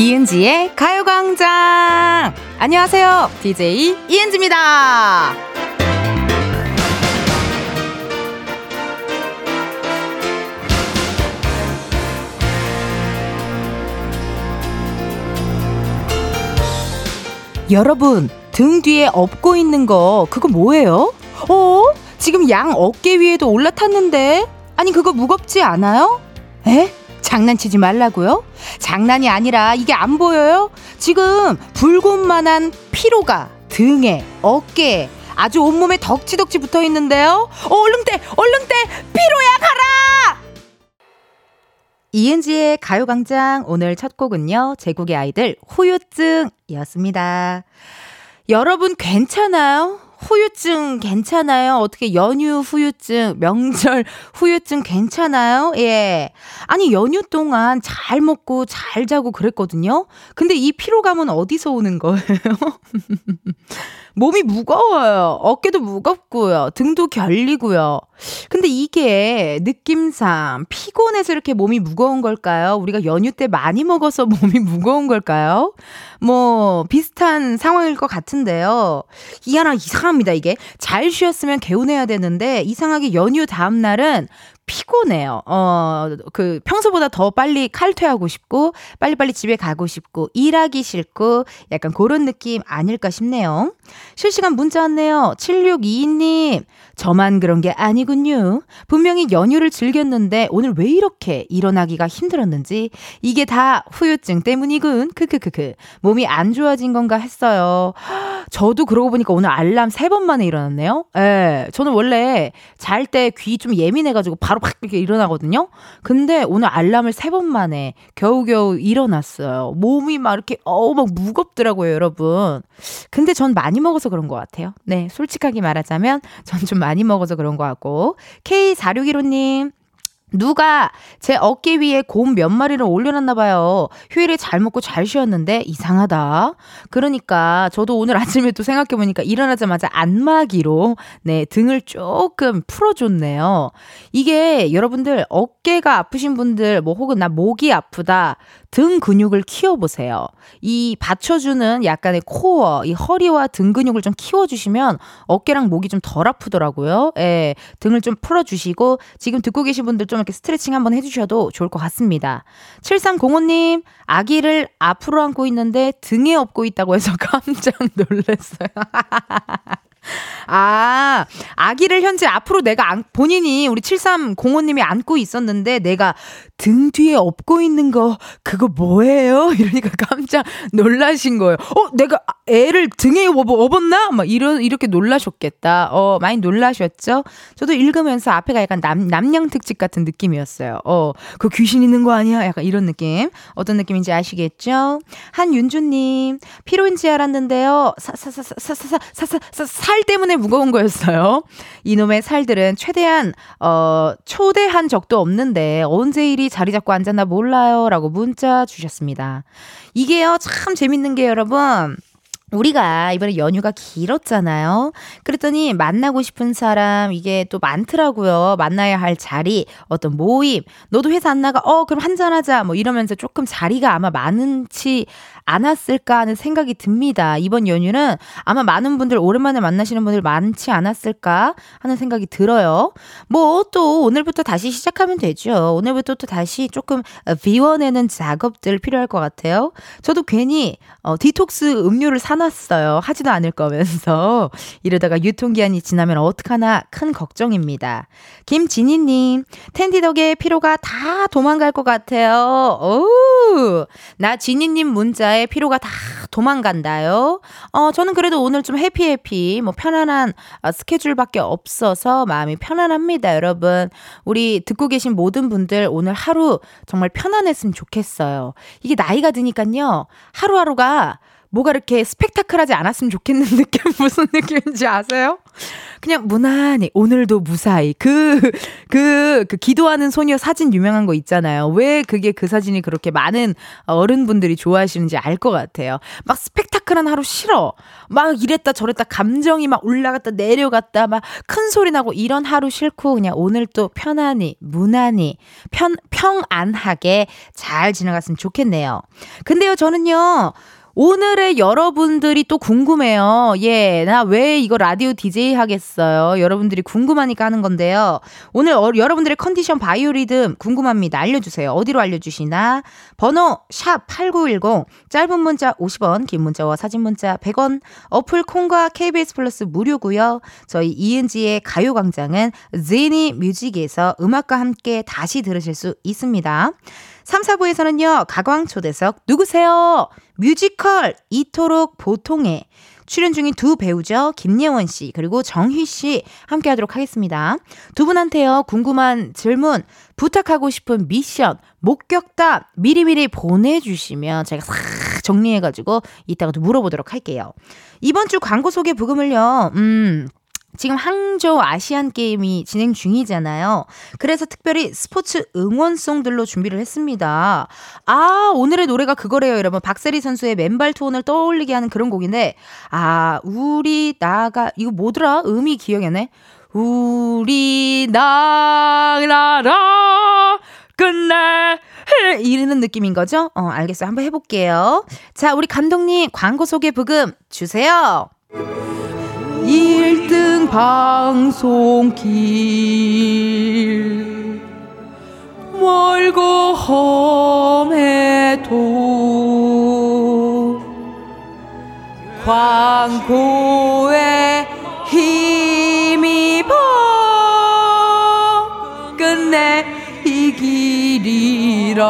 이은지의 가요광장! 안녕하세요. DJ 이은지입니다. 여러분, 등 뒤에 업고 있는 거, 그거 뭐예요? 어? 지금 양 어깨 위에도 올라탔는데? 아니, 그거 무겁지 않아요? 에? 장난치지 말라고요? 장난이 아니라 이게 안 보여요? 지금 불꽃만한 피로가 등에, 어깨에, 아주 온몸에 덕지덕지 붙어 있는데요? 어, 얼른 떼! 얼른 떼! 피로야, 가라! 이은지의 가요광장 오늘 첫 곡은요, 제국의 아이들 후유증이었습니다. 여러분 괜찮아요? 후유증 괜찮아요? 어떻게 연휴 후유증, 명절 후유증 괜찮아요? 예. 아니, 연휴 동안 잘 먹고 잘 자고 그랬거든요? 근데 이 피로감은 어디서 오는 거예요? 몸이 무거워요. 어깨도 무겁고요. 등도 결리고요. 근데 이게 느낌상 피곤해서 이렇게 몸이 무거운 걸까요? 우리가 연휴 때 많이 먹어서 몸이 무거운 걸까요? 뭐 비슷한 상황일 것 같은데요. 이하나 이상합니다. 이게 잘 쉬었으면 개운해야 되는데 이상하게 연휴 다음 날은 피곤해요. 어, 그 평소보다 더 빨리 칼퇴하고 싶고 빨리빨리 집에 가고 싶고 일하기 싫고 약간 그런 느낌 아닐까 싶네요. 실시간 문자 왔네요. 7622님. 저만 그런 게 아니군요. 분명히 연휴를 즐겼는데 오늘 왜 이렇게 일어나기가 힘들었는지 이게 다 후유증 때문이군. 크크크크. 몸이 안 좋아진 건가 했어요. 저도 그러고 보니까 오늘 알람 3번 만에 일어났네요. 예. 저는 원래 잘 때 귀 좀 예민해 가지고 바로 팍 이렇게 일어나거든요. 근데 오늘 알람을 3번 만에 겨우겨우 일어났어요. 몸이 막 이렇게 어우 막 무겁더라고요, 여러분. 근데 전 많이 먹어서 그런 것 같아요. 네, 솔직하게 말하자면 전 좀 많이 먹어서 그런 것 같고 K4615님 누가 제 어깨 위에 곰 몇 마리를 올려놨나 봐요. 휴일에 잘 먹고 잘 쉬었는데 이상하다. 그러니까 저도 오늘 아침에 또 생각해보니까 일어나자마자 안마기로 네 등을 조금 풀어줬네요. 이게 여러분들 어깨가 아프신 분들 뭐 혹은 나 목이 아프다 등 근육을 키워보세요. 이 받쳐주는 약간의 코어, 이 허리와 등 근육을 좀 키워주시면 어깨랑 목이 좀 덜 아프더라고요. 예, 등을 좀 풀어주시고 지금 듣고 계신 분들 좀 이렇게 스트레칭 한번 해주셔도 좋을 것 같습니다. 7305님, 아기를 앞으로 안고 있는데 등에 업고 있다고 해서 깜짝 놀랐어요. 아, 아기를 현재 앞으로 내가 안, 본인이 우리 7305님이 안고 있었는데 내가 등 뒤에 업고 있는 거 그거 뭐예요? 이러니까 깜짝 놀라신 거예요. 어, 내가 애를 등에 업, 업었나? 막 이런 이렇게 놀라셨겠다. 어, 많이 놀라셨죠? 저도 읽으면서 앞에가 약간 납 납량 특집 같은 느낌이었어요. 어, 그 귀신 있는 거 아니야? 약간 이런 느낌. 어떤 느낌인지 아시겠죠? 한윤주 님, 피로인지 알았는데요. 사사사사사사사 살 때문에 무거운 거였어요. 이놈의 살들은 최대한 어 초대한 적도 없는데 언제 일이 자리 잡고 앉았나 몰라요. 라고 문자 주셨습니다. 이게요, 참 재밌는 게 여러분. 우리가 이번에 연휴가 길었잖아요. 그랬더니 만나고 싶은 사람 이게 또 많더라고요. 만나야 할 자리, 어떤 모임. 너도 회사 안 나가? 어, 그럼 한잔하자. 뭐 이러면서 조금 자리가 아마 많지 않았을까 하는 생각이 듭니다. 이번 연휴는 아마 많은 분들 오랜만에 만나시는 분들 많지 않았을까 하는 생각이 들어요. 뭐 또 오늘부터 다시 시작하면 되죠. 오늘부터 또 다시 조금 비워내는 작업들 필요할 것 같아요. 저도 괜히 어, 디톡스 음료를 사놨어요. 하지도 않을 거면서 이러다가 유통기한이 지나면 어떡하나 큰 걱정입니다. 김진희님 텐디 덕에 피로가 다 도망갈 것 같아요. 오, 나 진희님 문자에 나의 피로가 다 도망간다요. 어, 저는 그래도 오늘 좀 해피해피, 뭐 편안한 어, 스케줄밖에 없어서 마음이 편안합니다, 여러분. 우리 듣고 계신 모든 분들 오늘 하루 정말 편안했으면 좋겠어요. 이게 나이가 드니까요. 하루하루가 뭐가 이렇게 스펙타클하지 않았으면 좋겠는 느낌 무슨 느낌인지 아세요? 그냥 무난히 오늘도 무사히 그그그 그, 그 기도하는 소녀 사진 유명한 거 있잖아요. 왜 그게 그 사진이 그렇게 많은 어른분들이 좋아하시는지 알 것 같아요. 막 스펙타클한 하루 싫어. 막 이랬다 저랬다 감정이 막 올라갔다 내려갔다 막 큰 소리 나고 이런 하루 싫고 그냥 오늘 또 편안히 무난히 편 평안하게 잘 지나갔으면 좋겠네요. 근데요 저는요. 오늘의 여러분들이 또 궁금해요. 예, 나 왜 이거 라디오 DJ 하겠어요? 여러분들이 궁금하니까 하는 건데요. 오늘 어, 여러분들의 컨디션 바이오리듬 궁금합니다. 알려주세요. 어디로 알려주시나? 번호 샵 8910 짧은 문자 50원 긴 문자와 사진 문자 100원 어플 콩과 KBS 플러스 무료고요. 저희 이은지의 가요광장은 지니 뮤직에서 음악과 함께 다시 들으실 수 있습니다. 3, 4부에서는요, 가광초대석 누구세요? 뮤지컬 이토록 보통에 출연 중인 두 배우죠. 김예원 씨, 그리고 정휘 씨 함께 하도록 하겠습니다. 두 분한테요, 궁금한 질문, 부탁하고 싶은 미션, 목격담 미리미리 보내주시면 제가 싹 정리해가지고 이따가 또 물어보도록 할게요. 이번 주 광고 소개 부금을요, 음, 지금 항저우 아시안 게임이 진행 중이잖아요. 그래서 특별히 스포츠 응원송들로 준비를 했습니다. 아, 오늘의 노래가 그거래요, 여러분. 박세리 선수의 맨발 투혼을 떠올리게 하는 그런 곡인데, 아, 우리 나가, 이거 뭐더라? 음이 기억이 안 나. 우리 나라라 끝내 이르는 느낌인 거죠? 어, 알겠어요. 한번 해볼게요. 자, 우리 감독님 광고 소개 부금 주세요. 1등 방송길 멀고 험해도 광고에 힘입어 끝내 이 길이라.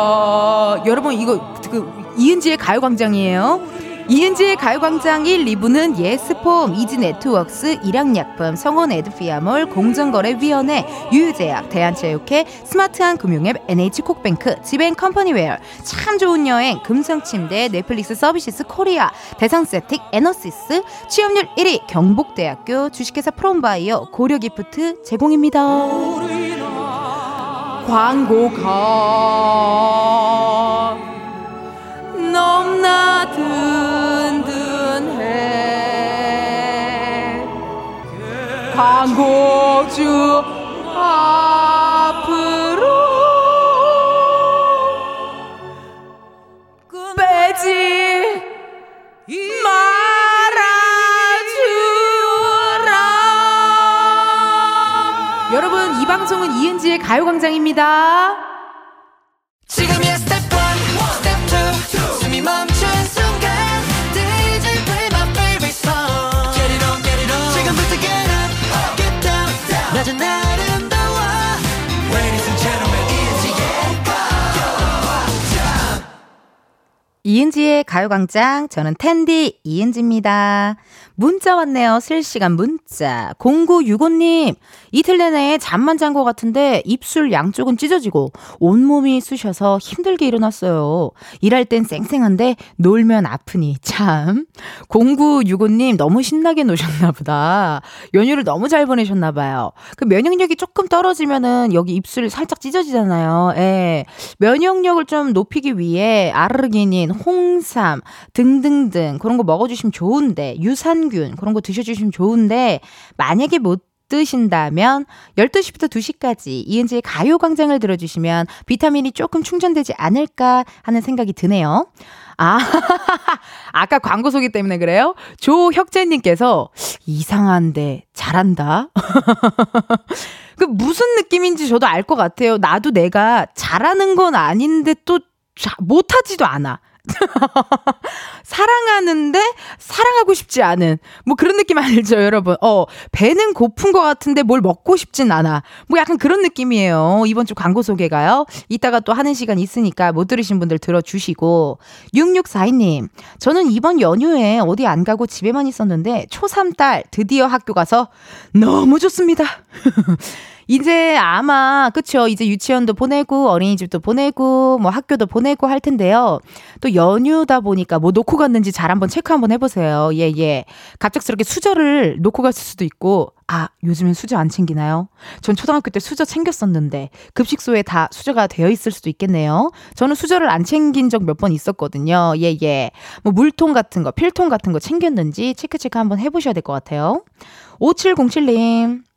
여러분 이거 그 이은지의 가요광장이에요 이은지의 가요광장 1, 2부는 예스폼, 이지네트웍스, 일양약품, 성원 에드피아몰, 공정거래위원회, 유유제약, 대한체육회, 스마트한 금융앱, NH콕뱅크, 지벤컴퍼니웨어, 참 좋은 여행, 금성침대, 넷플릭스 서비스 코리아, 대상세틱, 에너시스, 취업률 1위, 경북대학교, 주식회사 프롬바이어, 고려기프트 제공입니다. 광고가 가요광장. 저는 텐디 이은지입니다 문자 왔네요. 실시간 문자. 0965님, 이틀 내내 잠만 잔 것 같은데 입술 양쪽은 찢어지고 온몸이 쑤셔서 힘들게 일어났어요. 일할 땐 쌩쌩한데 놀면 아프니 참. 0965님 너무 신나게 노셨나 보다. 연휴를 너무 잘 보내셨나 봐요. 그 면역력이 조금 떨어지면은 여기 입술 살짝 찢어지잖아요. 예. 면역력을 좀 높이기 위해 아르기닌, 홍삼 등등등 그런 거 먹어주시면 좋은데 유산 유산균 그런 거 드셔주시면 좋은데 만약에 못 드신다면 12시부터 2시까지 이은지의 가요광장을 들어주시면 비타민이 조금 충전되지 않을까 하는 생각이 드네요. 아, 아까 광고 소개 때문에 그래요? 조혁재님께서 이상한데 잘한다. 그 무슨 느낌인지 저도 알 것 같아요. 나도 내가 잘하는 건 아닌데 또 못하지도 않아. 사랑하는데 사랑하고 싶지 않은 뭐 그런 느낌 알죠, 여러분? 어, 배는 고픈 것 같은데 뭘 먹고 싶진 않아. 뭐 약간 그런 느낌이에요. 이번 주 광고 소개가요. 이따가 또 하는 시간 있으니까 못 들으신 분들 들어주시고 6642님, 저는 이번 연휴에 어디 안 가고 집에만 있었는데 초3 딸 드디어 학교 가서 너무 좋습니다. 이제 아마, 그쵸. 이제 유치원도 보내고, 어린이집도 보내고, 뭐 학교도 보내고 할 텐데요. 또 연휴다 보니까 뭐 놓고 갔는지 잘 한번 체크 한번 해보세요. 예, 예. 갑작스럽게 수저를 놓고 갔을 수도 있고, 아, 요즘엔 수저 안 챙기나요? 전 초등학교 때 수저 챙겼었는데 급식소에 다 수저가 되어 있을 수도 있겠네요. 저는 수저를 안 챙긴 적 몇 번 있었거든요. 예, 예. 뭐 물통 같은 거, 필통 같은 거 챙겼는지 체크 체크 한번 해 보셔야 될 것 같아요. 5707님.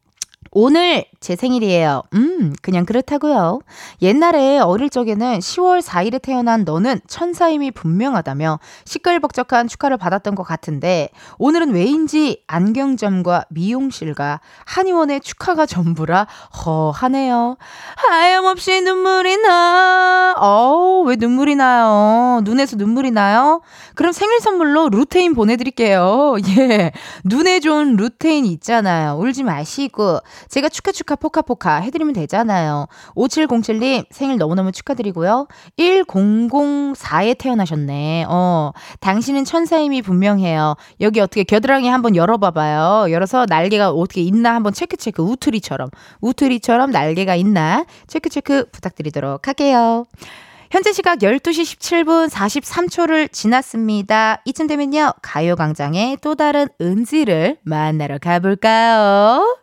오늘 제 생일이에요. 음, 그냥 그렇다고요. 옛날에 어릴 적에는 10월 4일에 태어난 너는 천사임이 분명하다며 시끌벅적한 축하를 받았던 것 같은데 오늘은 왜인지 안경점과 미용실과 한의원의 축하가 전부라 허하네요. 하염없이 눈물이 나. 어우, 왜 눈물이 나요? 눈에서 눈물이 나요? 그럼 생일 선물로 루테인 보내드릴게요. 예. 눈에 좋은 루테인 있잖아요. 울지 마시고. 제가 축하 축하 포카포카 해드리면 되잖아요. 5707님 생일 너무너무 축하드리고요. 1004에 태어나셨네. 어, 당신은 천사임이 분명해요. 여기 어떻게 겨드랑이 한번 열어봐봐요. 열어서 날개가 어떻게 있나 한번 체크체크. 우투리처럼. 우투리처럼 날개가 있나 체크체크 부탁드리도록 할게요. 현재 시각 12시 17분 43초를 지났습니다. 이쯤 되면요. 가요광장의 또 다른 은지를 만나러 가볼까요?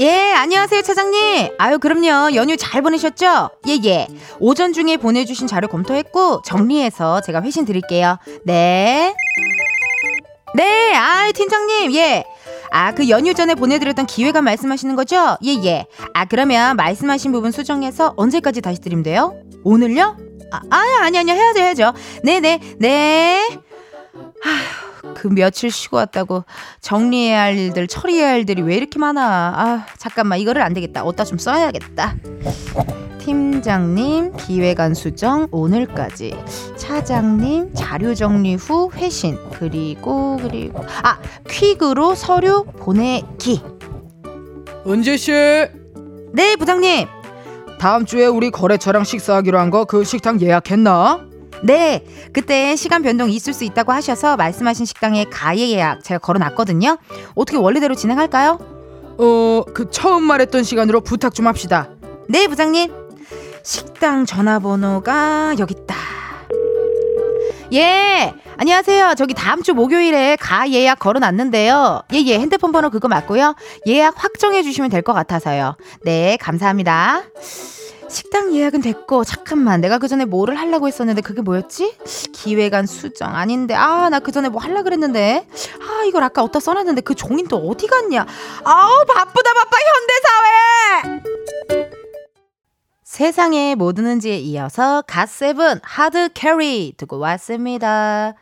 예, 안녕하세요, 차장님. 아유, 그럼요. 연휴 잘 보내셨죠? 예, 예. 오전 중에 보내주신 자료 검토했고, 정리해서 제가 회신 드릴게요. 네. 네, 아, 팀장님, 예. 아, 그 연휴 전에 보내드렸던 기획안 말씀하시는 거죠? 예, 예. 아, 그러면 말씀하신 부분 수정해서 언제까지 다시 드리면 돼요? 오늘요? 아, 아 아니, 아니요. 해야죠, 해야죠. 네네, 네. 네. 아휴, 그 며칠 쉬고 왔다고 정리해야 할 일들, 처리해야 할 일들이 왜 이렇게 많아. 아, 잠깐만, 이거를 안 되겠다. 어디다 좀 써야겠다. 팀장님, 기획안 수정 오늘까지. 차장님, 자료 정리 후 회신. 그리고, 그리고, 아, 퀵으로 서류 보내기. 은지 씨. 네, 부장님. 다음 주에 우리 거래처랑 식사하기로 한 거 그 식당 예약했나? 네, 그때 시간 변동 있을 수 있다고 하셔서 말씀하신 식당에 가예 예약 제가 걸어놨거든요. 어떻게 원래대로 진행할까요? 어, 그 처음 말했던 시간으로 부탁 좀 합시다. 네, 부장님. 식당 전화번호가 여기 있다. 예, 안녕하세요. 저기 다음 주 목요일에 가 예약 걸어놨는데요. 예, 예, 핸드폰 번호 그거 맞고요. 예약 확정해 주시면 될 것 같아서요. 네, 감사합니다. 식당 예약은 됐고 잠깐만. 내가 그 전에 뭐를 하려고 했었는데 그게 뭐였지? 기획안 수정. 아닌데. 아 나 그 전에 뭐 하려 그랬는데. 아 이걸 아까 어디다 써놨는데 그 종인 또 어디 갔냐? 아우 바쁘다 바빠 현대 사회! 세상의 모든 은지에 이어서 갓세븐 Hard Carry 두고 왔습니다.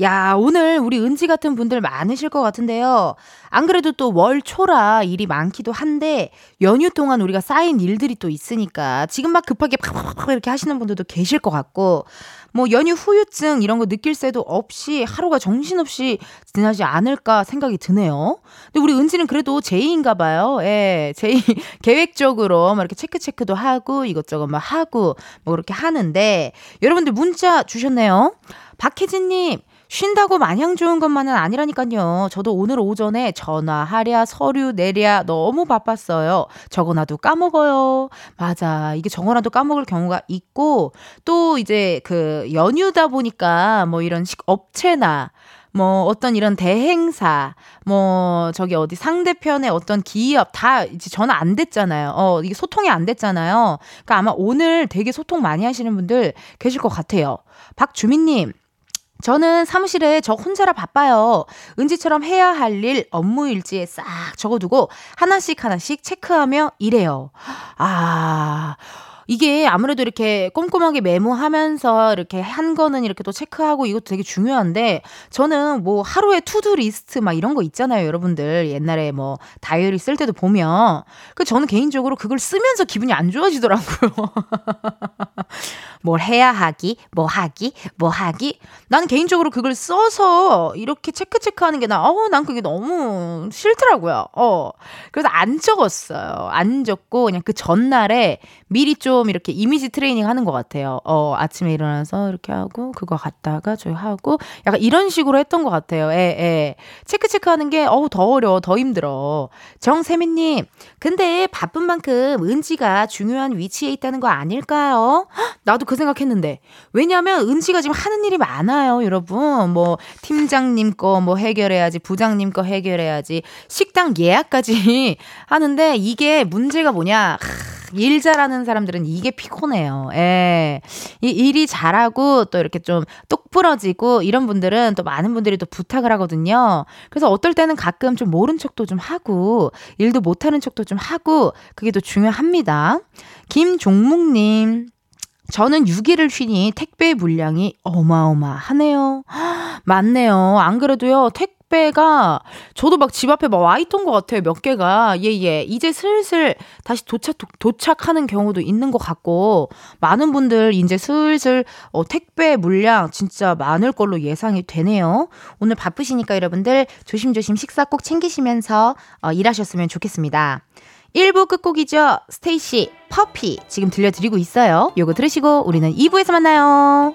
야, 오늘 우리 은지 같은 분들 많으실 것 같은데요. 안 그래도 또 월 초라 일이 많기도 한데 연휴 동안 우리가 쌓인 일들이 또 있으니까 지금 막 급하게 팍팍팍 이렇게 하시는 분들도 계실 것 같고 뭐 연휴 후유증 이런 거 느낄 새도 없이 하루가 정신없이 지나지 않을까 생각이 드네요. 근데 우리 은지는 그래도 J인가 봐요. 예, J 계획적으로 뭐 이렇게 체크 체크도 하고 이것저것 막 하고 뭐 그렇게 하는데 여러분들 문자 주셨네요. 박혜진님 쉰다고 마냥 좋은 것만은 아니라니까요. 저도 오늘 오전에 전화하랴, 서류 내랴 너무 바빴어요. 적어놔도 까먹어요. 맞아. 이게 적어놔도 까먹을 경우가 있고, 또 이제 그 연휴다 보니까 뭐 이런 식 업체나 뭐 어떤 이런 대행사, 뭐 저기 어디 상대편의 어떤 기업 다 이제 전화 안 됐잖아요. 어, 이게 소통이 안 됐잖아요. 그러니까 아마 오늘 되게 소통 많이 하시는 분들 계실 것 같아요. 박주민님, 저는 사무실에 저 혼자라 바빠요. 은지처럼 해야 할 일 업무 일지에 싹 적어두고 하나씩 하나씩 체크하며 일해요. 아, 이게 아무래도 이렇게 꼼꼼하게 메모하면서 이렇게 한 거는 이렇게 또 체크하고 이것도 되게 중요한데 저는 뭐 하루에 투두 리스트 막 이런 거 있잖아요, 여러분들. 옛날에 뭐 다이어리 쓸 때도 보면 그 저는 개인적으로 그걸 쓰면서 기분이 안 좋아지더라고요. 뭘 해야 하기, 뭐 하기, 뭐 하기. 나는 개인적으로 그걸 써서 이렇게 체크 체크하는 게 나, 어, 난 그게 너무 싫더라고요. 어. 그래서 안 적었어요. 안 적고 그냥 그 전날에 미리 좀 이렇게 이미지 트레이닝 하는 것 같아요. 어, 아침에 일어나서 이렇게 하고, 그거 갔다가 저희 하고, 약간 이런 식으로 했던 것 같아요. 예, 예. 체크 체크 하는 게, 어우, 더 어려워, 더 힘들어. 정세민님, 근데 바쁜 만큼 은지가 중요한 위치에 있다는 거 아닐까요? 나도 그 생각했는데. 왜냐면 은지가 지금 하는 일이 많아요, 여러분. 뭐, 팀장님 거 뭐 해결해야지, 부장님 거 해결해야지, 식당 예약까지 하는데 이게 문제가 뭐냐. 일 잘하는 사람들은 이게 피곤해요. 예. 이 일이 잘하고 또 이렇게 좀 똑부러지고 이런 분들은 또 많은 분들이 또 부탁을 하거든요. 그래서 어떨 때는 가끔 좀 모른 척도 좀 하고 일도 못하는 척도 좀 하고 그게 또 중요합니다. 김종묵님. 저는 6일을 쉬니 택배 물량이 어마어마하네요. 맞네요. 안 그래도요, 택 배가 저도 막 집 앞에 막 와 있던 것 같아요. 몇 개가. 예, 예. 이제 슬슬 다시 도착, 도착하는 경우도 있는 것 같고, 많은 분들 이제 슬슬 어, 택배 물량 진짜 많을 걸로 예상이 되네요. 오늘 바쁘시니까 여러분들 조심조심 식사 꼭 챙기시면서 어, 일하셨으면 좋겠습니다. 1부 끝곡이죠. 스테이시 퍼피 지금 들려드리고 있어요. 요거 들으시고 우리는 2부에서 만나요.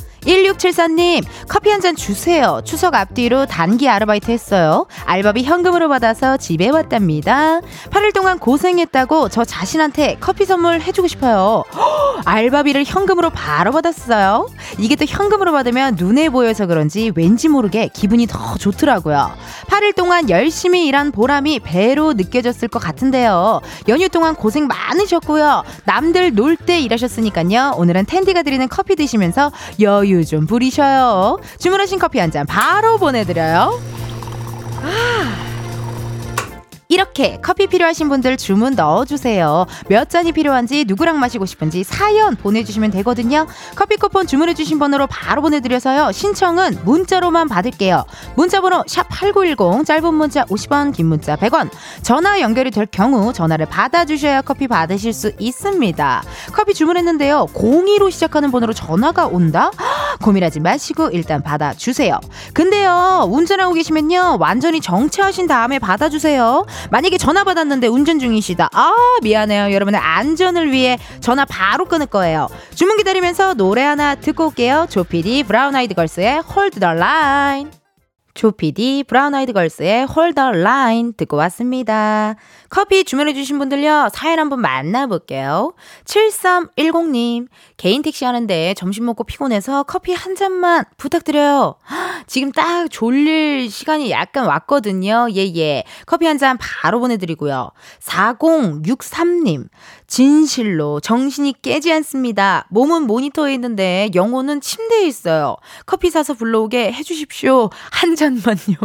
1674님, 커피 한 잔 주세요. 추석 앞뒤로 단기 아르바이트 했어요. 알바비 현금으로 받아서 집에 왔답니다. 8일 동안 고생했다고 저 자신한테 커피 선물 해주고 싶어요. 허, 알바비를 현금으로 바로 받았어요. 이게 또 현금으로 받으면 눈에 보여서 그런지 왠지 모르게 기분이 더 좋더라고요. 8일 동안 열심히 일한 보람이 배로 느껴졌을 것 같은데요. 연휴 동안 고생 많으셨고요. 남들 놀 때 일하셨으니까요. 오늘은 텐디가 드리는 커피 드시면서 여유 여유 좀 부리셔요. 주문하신 커피 한 잔 바로 보내드려요. 아. 이렇게 커피 필요하신 분들 주문 넣어주세요. 몇 잔이 필요한지 누구랑 마시고 싶은지 사연 보내주시면 되거든요. 커피 쿠폰 주문해주신 번호로 바로 보내드려서요. 신청은 문자로만 받을게요. 문자번호 샵8910 짧은 문자 50원 긴 문자 100원 전화 연결이 될 경우 전화를 받아주셔야 커피 받으실 수 있습니다. 커피 주문했는데요. 02로 시작하는 번호로 전화가 온다? 고민하지 마시고 일단 받아주세요. 근데요 운전하고 계시면요 완전히 정차하신 다음에 받아주세요. 만약에 전화 받았는데 운전 중이시다. 아, 미안해요. 여러분의 안전을 위해 전화 바로 끊을 거예요. 주문 기다리면서 노래 하나 듣고 올게요. 조피디 브라운 아이드 걸스의 Hold the Line. 조피디 브라운 아이드 걸스의 Hold the Line 듣고 왔습니다. 커피 주문해주신 분들요, 사연 한번 만나볼게요. 7310님, 개인 택시 하는데 점심 먹고 피곤해서 커피 한 잔만 부탁드려요. 지금 딱 졸릴 시간이 약간 왔거든요. 예, 예. 커피 한 잔 바로 보내드리고요. 4063님, 진실로 정신이 깨지 않습니다. 몸은 모니터에 있는데 영혼은 침대에 있어요. 커피 사서 불러오게 해주십시오. 한 잔만요.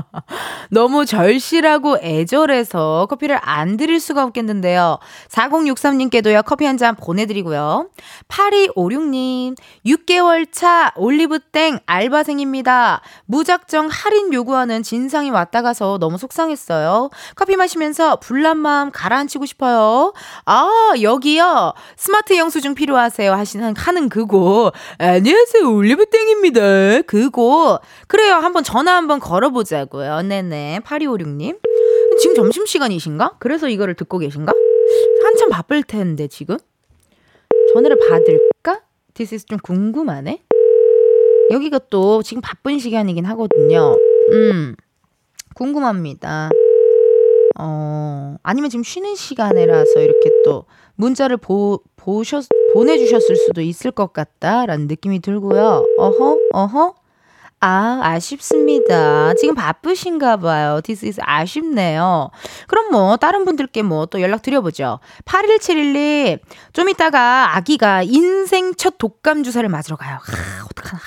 너무 절실하고 애절해서 커피를 안 드릴 수가 없겠는데요. 4063님께도요, 커피 한 잔 보내드리고요. 8256님, 6개월 차 올리브땡 알바생입니다. 무작정 할인 요구하는 진상이 왔다 가서 너무 속상했어요. 커피 마시면서 불난 마음 가라앉히고 싶어요. 아, 여기요. 스마트 영수증 필요하세요. 하시는, 하는 그곳. 안녕하세요. 올리브땡입니다. 그곳. 그래요. 한번 전화 한번 걸어보자고요. 네네. 8256님. 지금 점심시간이신가? 그래서 이거를 듣고 계신가? 한참 바쁠 텐데, 지금? 전화를 받을까? This 좀 궁금하네. 여기가 또 지금 바쁜 시간이긴 하거든요. 음, 궁금합니다. 어, 아니면 지금 쉬는 시간이라서 이렇게 또 문자를 보, 보셨, 보내주셨을 수도 있을 것 같다라는 느낌이 들고요. 어허, 어허. 아, 아쉽습니다. 지금 바쁘신가 봐요. This is 아쉽네요. 그럼 뭐, 다른 분들께 뭐 또 연락 드려보죠. 8171님, 좀 이따가 아기가 인생 첫 독감 주사를 맞으러 가요. 하, 어떡하나.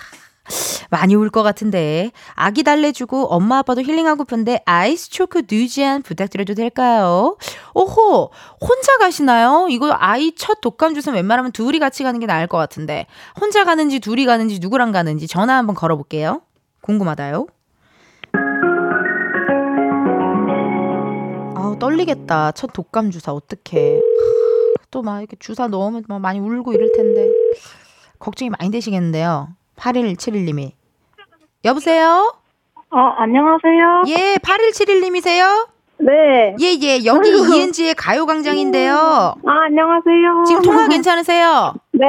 많이 울 것 같은데 아기 달래주고 엄마 아빠도 힐링하고픈데 아이스 초코 뉴지안 부탁드려도 될까요? 오호 혼자 가시나요? 이거 아이 첫 독감 주사 웬만하면 둘이 같이 가는 게 나을 것 같은데 혼자 가는지 둘이 가는지 누구랑 가는지 전화 한번 걸어볼게요. 궁금하다요. 아우 떨리겠다. 첫 독감 주사 어떡해. 또 막 이렇게 주사 넣으면 막 많이 울고 이럴 텐데 걱정이 많이 되시겠는데요. 8171님이. 여보세요? 어, 안녕하세요. 예, 8171님이세요? 네. 예, 예. 여기 이은지의 가요광장인데요. 아, 안녕하세요. 지금 통화 괜찮으세요? 네.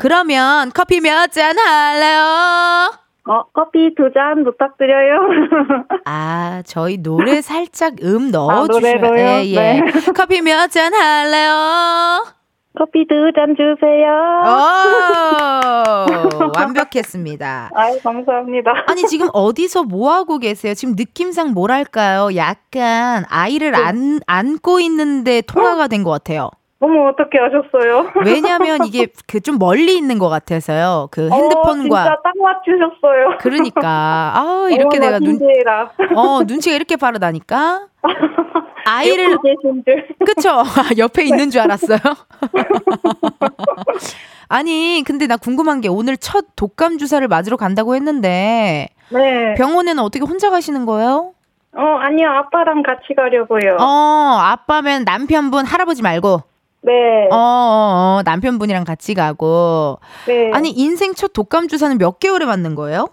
그러면 커피 몇 잔 할래요? 어, 커피 두 잔 부탁드려요. 아, 저희 노래 살짝 음 아, 넣어주셔야 노래로요? 예, 예. 네. 커피 몇 잔 할래요? 커피 두 잔 주세요. 오, 완벽했습니다. 아유, 감사합니다. 아니 지금 어디서 뭐 하고 계세요? 지금 느낌상 뭐랄까요? 약간 아이를 안 안고 있는데 통화가 된 것 같아요. 어머, 어떻게 하셨어요? 왜냐하면 이게 그 좀 멀리 있는 것 같아서요. 그 어, 핸드폰과 진짜 딱 맞추셨어요. 그러니까 아 이렇게 내가 눈. 어 눈치가 이렇게 아이를 옆에 계신 줄. 그쵸 아, 옆에 있는 줄 알았어요. 아니 근데 나 궁금한 게 오늘 첫 독감 주사를 맞으러 간다고 했는데 네. 병원에는 어떻게 혼자 가시는 거예요? 어, 아니요, 아빠랑 같이 가려고요. 어 아빠면 남편분 할아버지 말고 네. 어, 어, 어, 남편분이랑 같이 가고. 네. 아니, 인생 첫 독감 주사는 몇 개월에 맞는 거예요?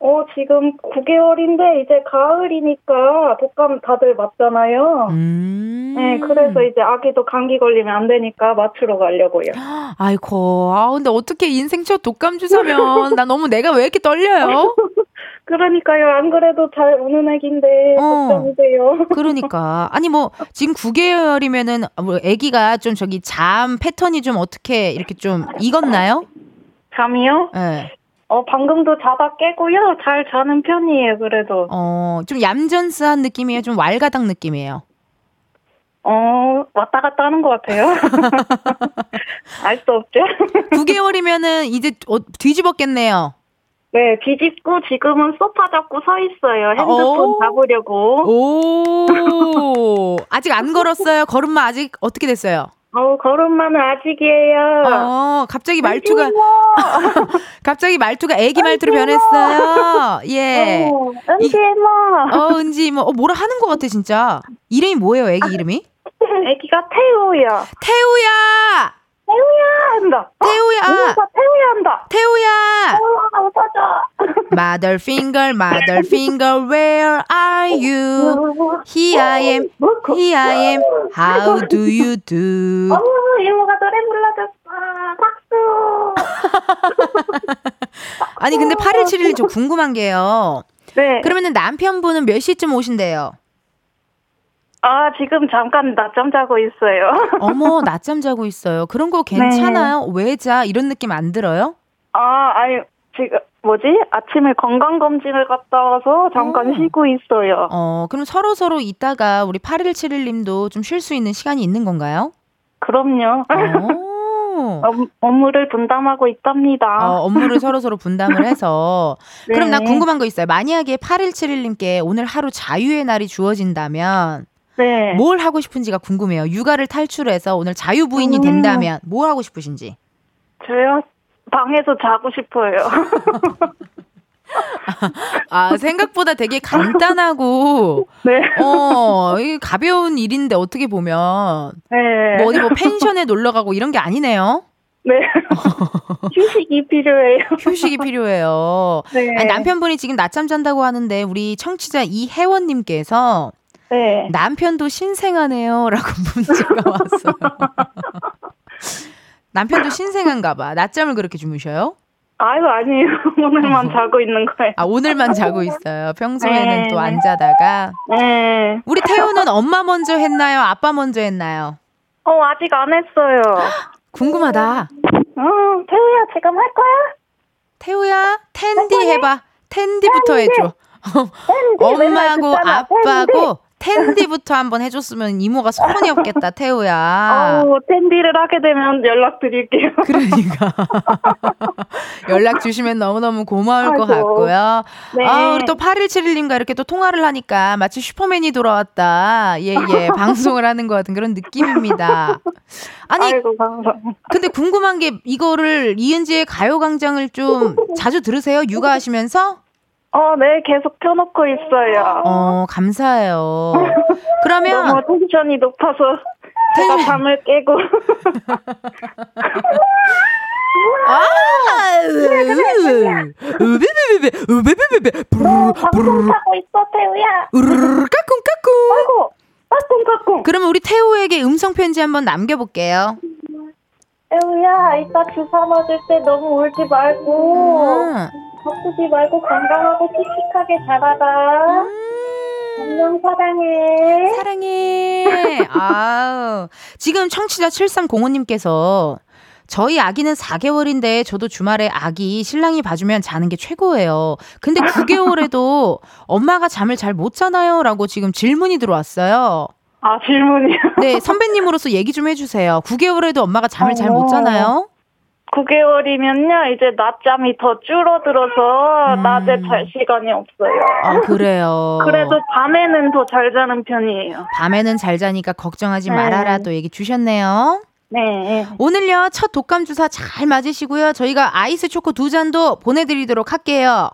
어, 지금 9개월인데 이제 가을이니까 독감 다들 맞잖아요. 음. 네, 그래서 이제 아기도 감기 걸리면 안 되니까 맞추러 가려고요. 아이고, 아, 근데 어떻게 인생 첫 독감 주사면, 나 너무 내가 왜 이렇게 떨려요? 그러니까요. 안 그래도 잘 우는 애기인데 어. 걱정이 돼요. 그러니까. 아니, 뭐, 지금 9개월이면은, 뭐, 아기가 좀 저기 잠 패턴이 좀 어떻게 이렇게 좀 익었나요? 잠이요? 예. 어, 방금도 자다 깨고요. 잘 자는 편이에요. 그래도. 어, 좀 얌전스한 느낌이에요? 좀 왈가닥 느낌이에요? 어, 왔다 갔다 하는 것 같아요. 알 수 없죠? 9개월이면은 이제 어, 뒤집었겠네요. 네, 뒤집고 지금은 소파 잡고 서 있어요. 핸드폰 오. 잡으려고. 오, 아직 안 걸었어요? 걸음마 아직 어떻게 됐어요? 어, 걸음마는 아직이에요. 어, 갑자기 말투가! 갑자기 말투가 애기 말투로 변했어요. 예. 어, 은지모! 어, 은지, 뭐, 어, 뭐라 하는 것 같아, 진짜. 이름이 뭐예요, 애기 이름이? 애기가 태우야. 태우야! 태우야! 한다. 태우야! 태우야 한다. 태우야! 웃어줘. Mother finger, mother finger, where are you? Here I am, here I am, how do you do? 어, 이모가 노래 불러줬어. 박수. 아니, 근데 8171님 저 궁금한 게요. 네. 그러면은 남편분은 몇 시쯤 오신대요? 아, 지금 잠깐 낮잠 자고 있어요. 어머, 낮잠 자고 있어요. 그런 거 괜찮아요? 왜 자? 이런 느낌 안 들어요? 아, 아니, 지금, 뭐지? 아침에 건강검진을 갔다 와서 잠깐 어. 쉬고 있어요. 어, 그럼 서로 서로 이따가 우리 8171님도 좀 쉴 수 있는 시간이 있는 건가요? 그럼요. 어, 업무를 분담하고 있답니다. 어, 업무를 서로서로 분담을 해서. 네. 그럼 나 궁금한 거 있어요. 만약에 8171님께 오늘 하루 자유의 날이 주어진다면 네. 뭘 하고 싶은지가 궁금해요. 육아를 탈출해서 오늘 자유부인이 음. 된다면 뭘 하고 싶으신지. 저요? 방에서 자고 싶어요. 아, 생각보다 되게 간단하고, 네. 어, 가벼운 일인데 어떻게 보면, 네. 뭐 어디 뭐 펜션에 놀러 가고 이런 게 아니네요. 네. 휴식이 필요해요. 휴식이 필요해요. 네. 아니, 남편분이 지금 낮잠 잔다고 하는데 우리 청취자 이혜원님께서 네. 남편도 신생하네요 라고 문자가 왔어요. 남편도 신생한가 봐. 낮잠을 그렇게 주무셔요? 아유, 아니에요. 오늘만 자고 있는 거예요. 아, 오늘만 자고 있어요. 평소에는 네. 또안 자다가. 네. 우리 태우는 엄마 먼저 했나요? 아빠 먼저 했나요? 어, 아직 안 했어요. 궁금하다. 어, 태우야, 지금 할 거야? 태우야, 텐디 해봐. 텐디부터 해줘. 텐디 엄마하고 아빠하고 텐디 부터 한번 해줬으면 이모가 소원이 없겠다, 태우야. 아우, 텐디를 하게 되면 연락드릴게요. 그러니까. 연락 주시면 너무너무 고마울 것 아이고. 같고요. 네. 아, 우리 또 8171님과 이렇게 또 통화를 하니까 마치 슈퍼맨이 돌아왔다. 예, 예. 방송을 하는 것 같은 그런 느낌입니다. 아니, 아이고. 근데 궁금한 게 이거를 이은지의 가요광장을 좀 자주 들으세요? 육아하시면서? 어, 네, 계속 펴놓고 있어요. 어, 감사해요. 너무 그러면 텐션이 높아서 제가 잠을 깨고. 아, 으베베베베, 으베베베베, 부르르, 하고 있어, 태우야. 으르르, 까꿍, 까꿍. 아이고, 까꿍 까꿍. 그러면 우리 태우에게 음성 편지 한번 남겨볼게요. 태우야, 이따 주사 맞을 때 너무 울지 말고, 음. 바쁘지 말고 건강하고 씩씩하게 자라라. 안녕, 사랑해. 사랑해. 아우. 지금 청취자 7305님께서 저희 아기는 4개월인데 저도 주말에 아기 신랑이 봐주면 자는 게 최고예요. 근데 9개월에도 엄마가 잠을 잘 못 자나요? 라고 지금 질문이 들어왔어요. 아, 질문이요. 네, 선배님으로서 얘기 좀 해주세요. 9개월에도 엄마가 잠을 잘 못 자나요? 9개월이면요, 이제 낮잠이 더 줄어들어서 음. 낮에 잘 시간이 없어요. 아, 그래요. 그래도 밤에는 더 잘 자는 편이에요. 밤에는 잘 자니까 걱정하지 네. 말아라 또 얘기 주셨네요. 네. 오늘요, 첫 독감 주사 잘 맞으시고요. 저희가 아이스 초코 두 잔도 보내드리도록 할게요.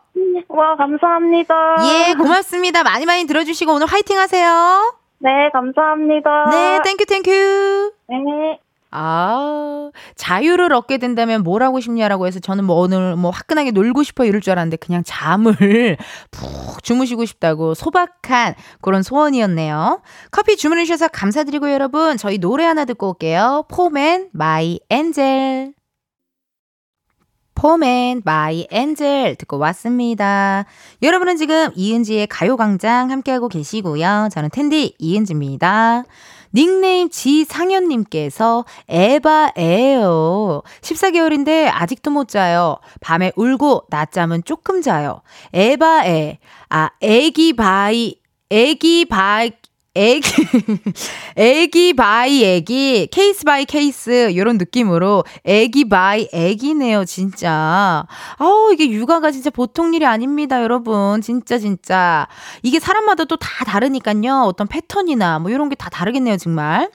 와, 감사합니다. 예, 고맙습니다. 많이 많이 들어주시고 오늘 화이팅 하세요. 네, 감사합니다. 네, thank you, thank you. 네. 아, 자유를 얻게 된다면 뭘 하고 싶냐라고 해서 저는 뭐 오늘 뭐 화끈하게 놀고 싶어 이럴 줄 알았는데 그냥 잠을 푹 주무시고 싶다고 소박한 그런 소원이었네요. 커피 주문해 주셔서 감사드리고 여러분 저희 노래 하나 듣고 올게요. 포맨 My Angel. 포맨 My Angel 듣고 왔습니다. 여러분은 지금 이은지의 가요광장 함께하고 계시고요. 저는 DJ 이은지입니다. 닉네임 지상현님께서 애바애요. 14개월인데 아직도 못 자요. 밤에 울고 낮잠은 조금 자요. 애바애. 아, 애기 by, 애기 by, 애기, 애기 by 애기, case by case, 요런 느낌으로 애기 by 애기네요, 진짜. 아우, 이게 육아가 진짜 보통 일이 아닙니다, 여러분. 진짜, 진짜. 이게 사람마다 또 다 다르니까요. 어떤 패턴이나 뭐 요런 게 다 다르겠네요, 정말.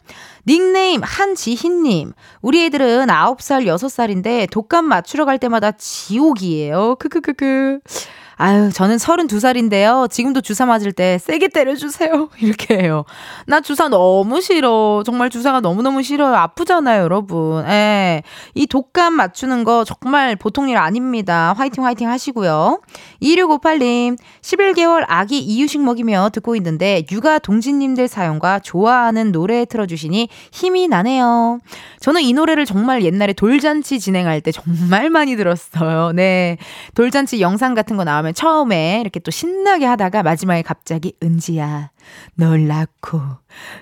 닉네임 한지희님. 우리 애들은 9살, 6살인데 독감 맞추러 갈 때마다 지옥이에요. 크크크크. 아유, 저는 32살인데요. 지금도 주사 맞을 때 세게 때려주세요. 이렇게 해요. 나 주사 너무 싫어. 정말 주사가 너무너무 싫어요. 아프잖아요, 여러분. 예. 이 독감 맞추는 거 정말 보통 일 아닙니다. 화이팅, 화이팅 하시고요. 2658님, 11개월 아기 이유식 먹이며 듣고 있는데, 육아 동지님들 사연과 좋아하는 노래 틀어주시니 힘이 나네요. 저는 이 노래를 정말 옛날에 돌잔치 진행할 때 정말 많이 들었어요. 네. 돌잔치 영상 같은 거 나오면 처음에 이렇게 또 신나게 하다가 마지막에 갑자기 은지야, 널 낳고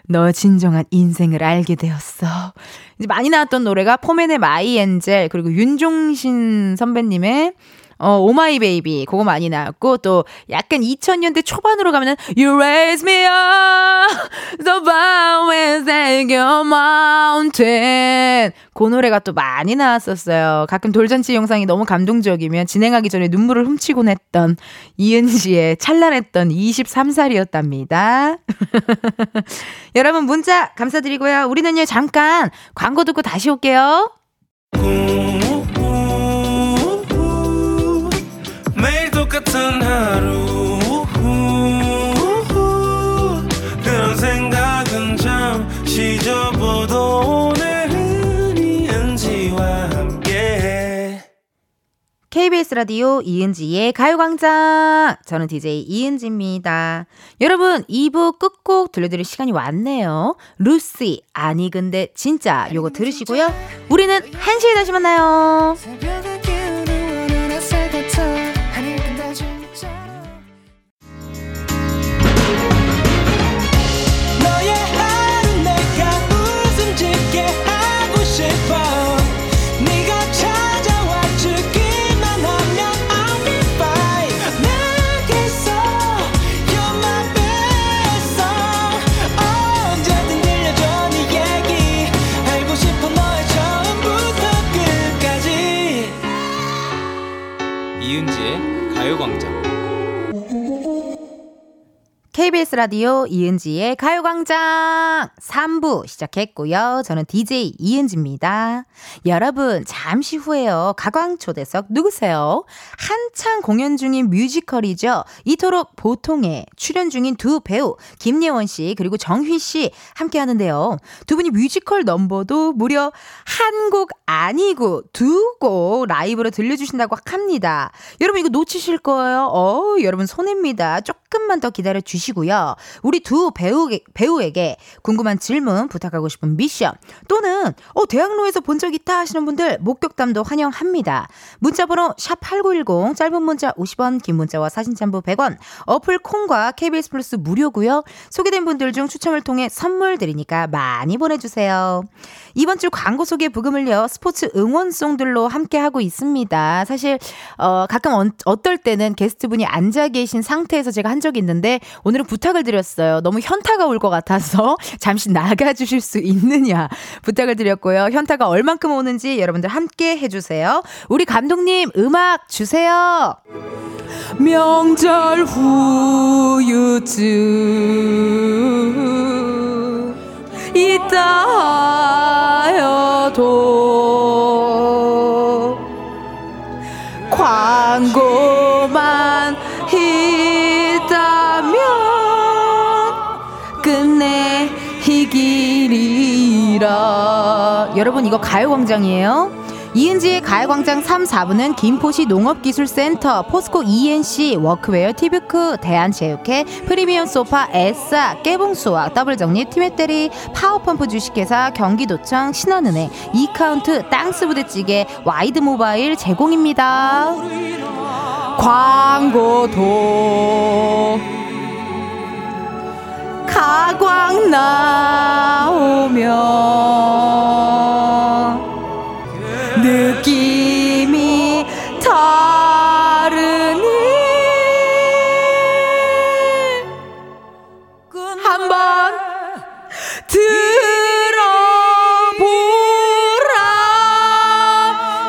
너 진정한 인생을 알게 되었어. 이제 많이 나왔던 노래가 포맨의 My Angel 그리고 윤종신 선배님의 어, Oh My Baby, 그거 많이 나왔고, 또 약간 2000년대 초반으로 가면은, You raise me up, the mountains and your mountain. 그 노래가 또 많이 나왔었어요. 가끔 돌잔치 영상이 너무 감동적이면 진행하기 전에 눈물을 훔치곤 했던 이은지의 찬란했던 23살이었답니다. 여러분 문자 감사드리고요. 우리는요, 잠깐 광고 듣고 다시 올게요. 같은 하루 그런 생각은 잠시 접어도 오늘은 이은지와 함께 KBS 라디오 이은지의 가요광장. 저는 DJ 이은지입니다. 여러분, 2부 끝곡 들려드릴 시간이 왔네요. 루시, 아니, 근데 진짜 요거 들으시고요. 우리는 1시에 다시 만나요. KBS 라디오 이은지의 가요광장 3부 시작했고요. 저는 DJ 이은지입니다. 여러분, 잠시 후에요. 가광초대석 누구세요? 한창 공연 중인 뮤지컬이죠. 이토록 보통에 출연 중인 두 배우, 김예원 씨, 그리고 정휘 씨 함께 하는데요. 두 분이 뮤지컬 넘버도 무려 한 곡 아니고 두 곡 라이브로 들려주신다고 합니다. 여러분, 이거 놓치실 거예요. 어, 여러분, 손해입니다. 조금만 더 기다려 주시고요. 우리 두 배우, 배우에게 궁금한 질문 부탁하고 싶은 미션 또는 어, 대학로에서 본 적 있다 하시는 분들 목격담도 환영합니다. 문자번호 샵8910 짧은 문자 50원 긴 문자와 사진 첨부 100원 어플 콩과 KBS 플러스 무료고요. 소개된 분들 중 추첨을 통해 선물 드리니까 많이 보내주세요. 이번 주 광고 소개 부금을요 스포츠 응원송들로 함께 하고 있습니다. 사실 어, 가끔 어, 어떨 때는 게스트분이 앉아 계신 상태에서 제가 한 적이 있는데 오늘은 부탁을 드렸어요. 너무 현타가 올 것 같아서 잠시 나가 주실 수 있느냐 부탁을 드렸고요. 현타가 얼만큼 오는지 여러분들 함께 해주세요. 우리 감독님 음악 주세요. 명절 후유증 있다 하여도 여러분 이거 가요광장이에요 이은지의 가요광장 3, 4부는 김포시 농업기술센터, 포스코 ENC, 워크웨어 티뷰크, 대한체육회, 프리미엄 소파, 에싸, 깨봉수와 더블정립, 티메테리, 파워펌프 주식회사, 경기도청, 신한은행, 이카운트, 땅스부대찌개, 와이드모바일 제공입니다. 광고도 가광 나오면 느낌이 다르니 한번 들어보라.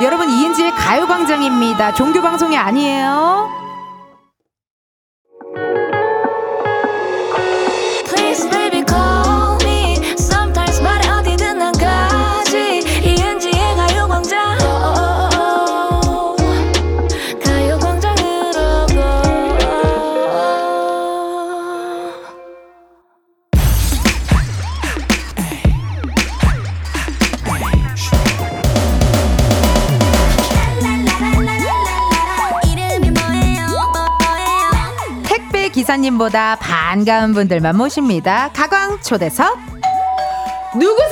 여러분 이은지의 가요광장입니다. 종교방송이 아니에요 기사님보다 반가운 분들만 모십니다. 가광 초대석 누구세요?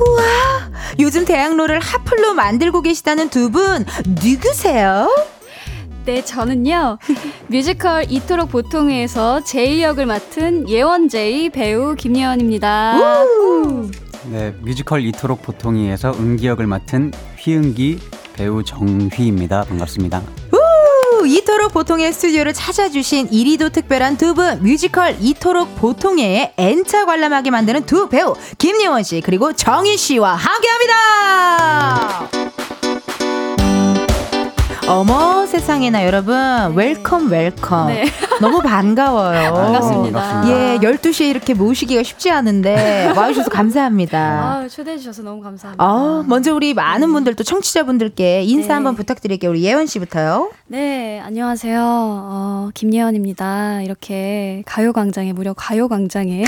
우와, 요즘 대학로를 핫플로 만들고 계시다는 두 분 누구세요? 네, 저는요, 뮤지컬 이토록 보통회에서 제이 역을 맡은 예원제이 배우 김예원입니다. 네, 뮤지컬 이토록 보통의에서 은기역을 맡은 휘은기 배우 정휘입니다. 반갑습니다. 우! 이토록 보통의 스튜디오를 찾아주신 이리도 특별한 두 분 뮤지컬 이토록 보통의 N차 관람하게 만드는 두 배우 김예원 씨 그리고 정휘 씨와 함께합니다. 어머 세상에나 여러분 welcome welcome 네. 너무 반가워요 반갑습니다. 예 12시에 이렇게 모시기가 쉽지 않은데 와주셔서 감사합니다 아, 초대해 주셔서 너무 감사합니다. 어, 먼저 우리 많은 분들 또 청취자분들께 인사 네. 한번 부탁드릴게요 우리 예원 씨부터요 네, 안녕하세요. 어, 김예원입니다. 이렇게 가요광장에, 무려 가요광장에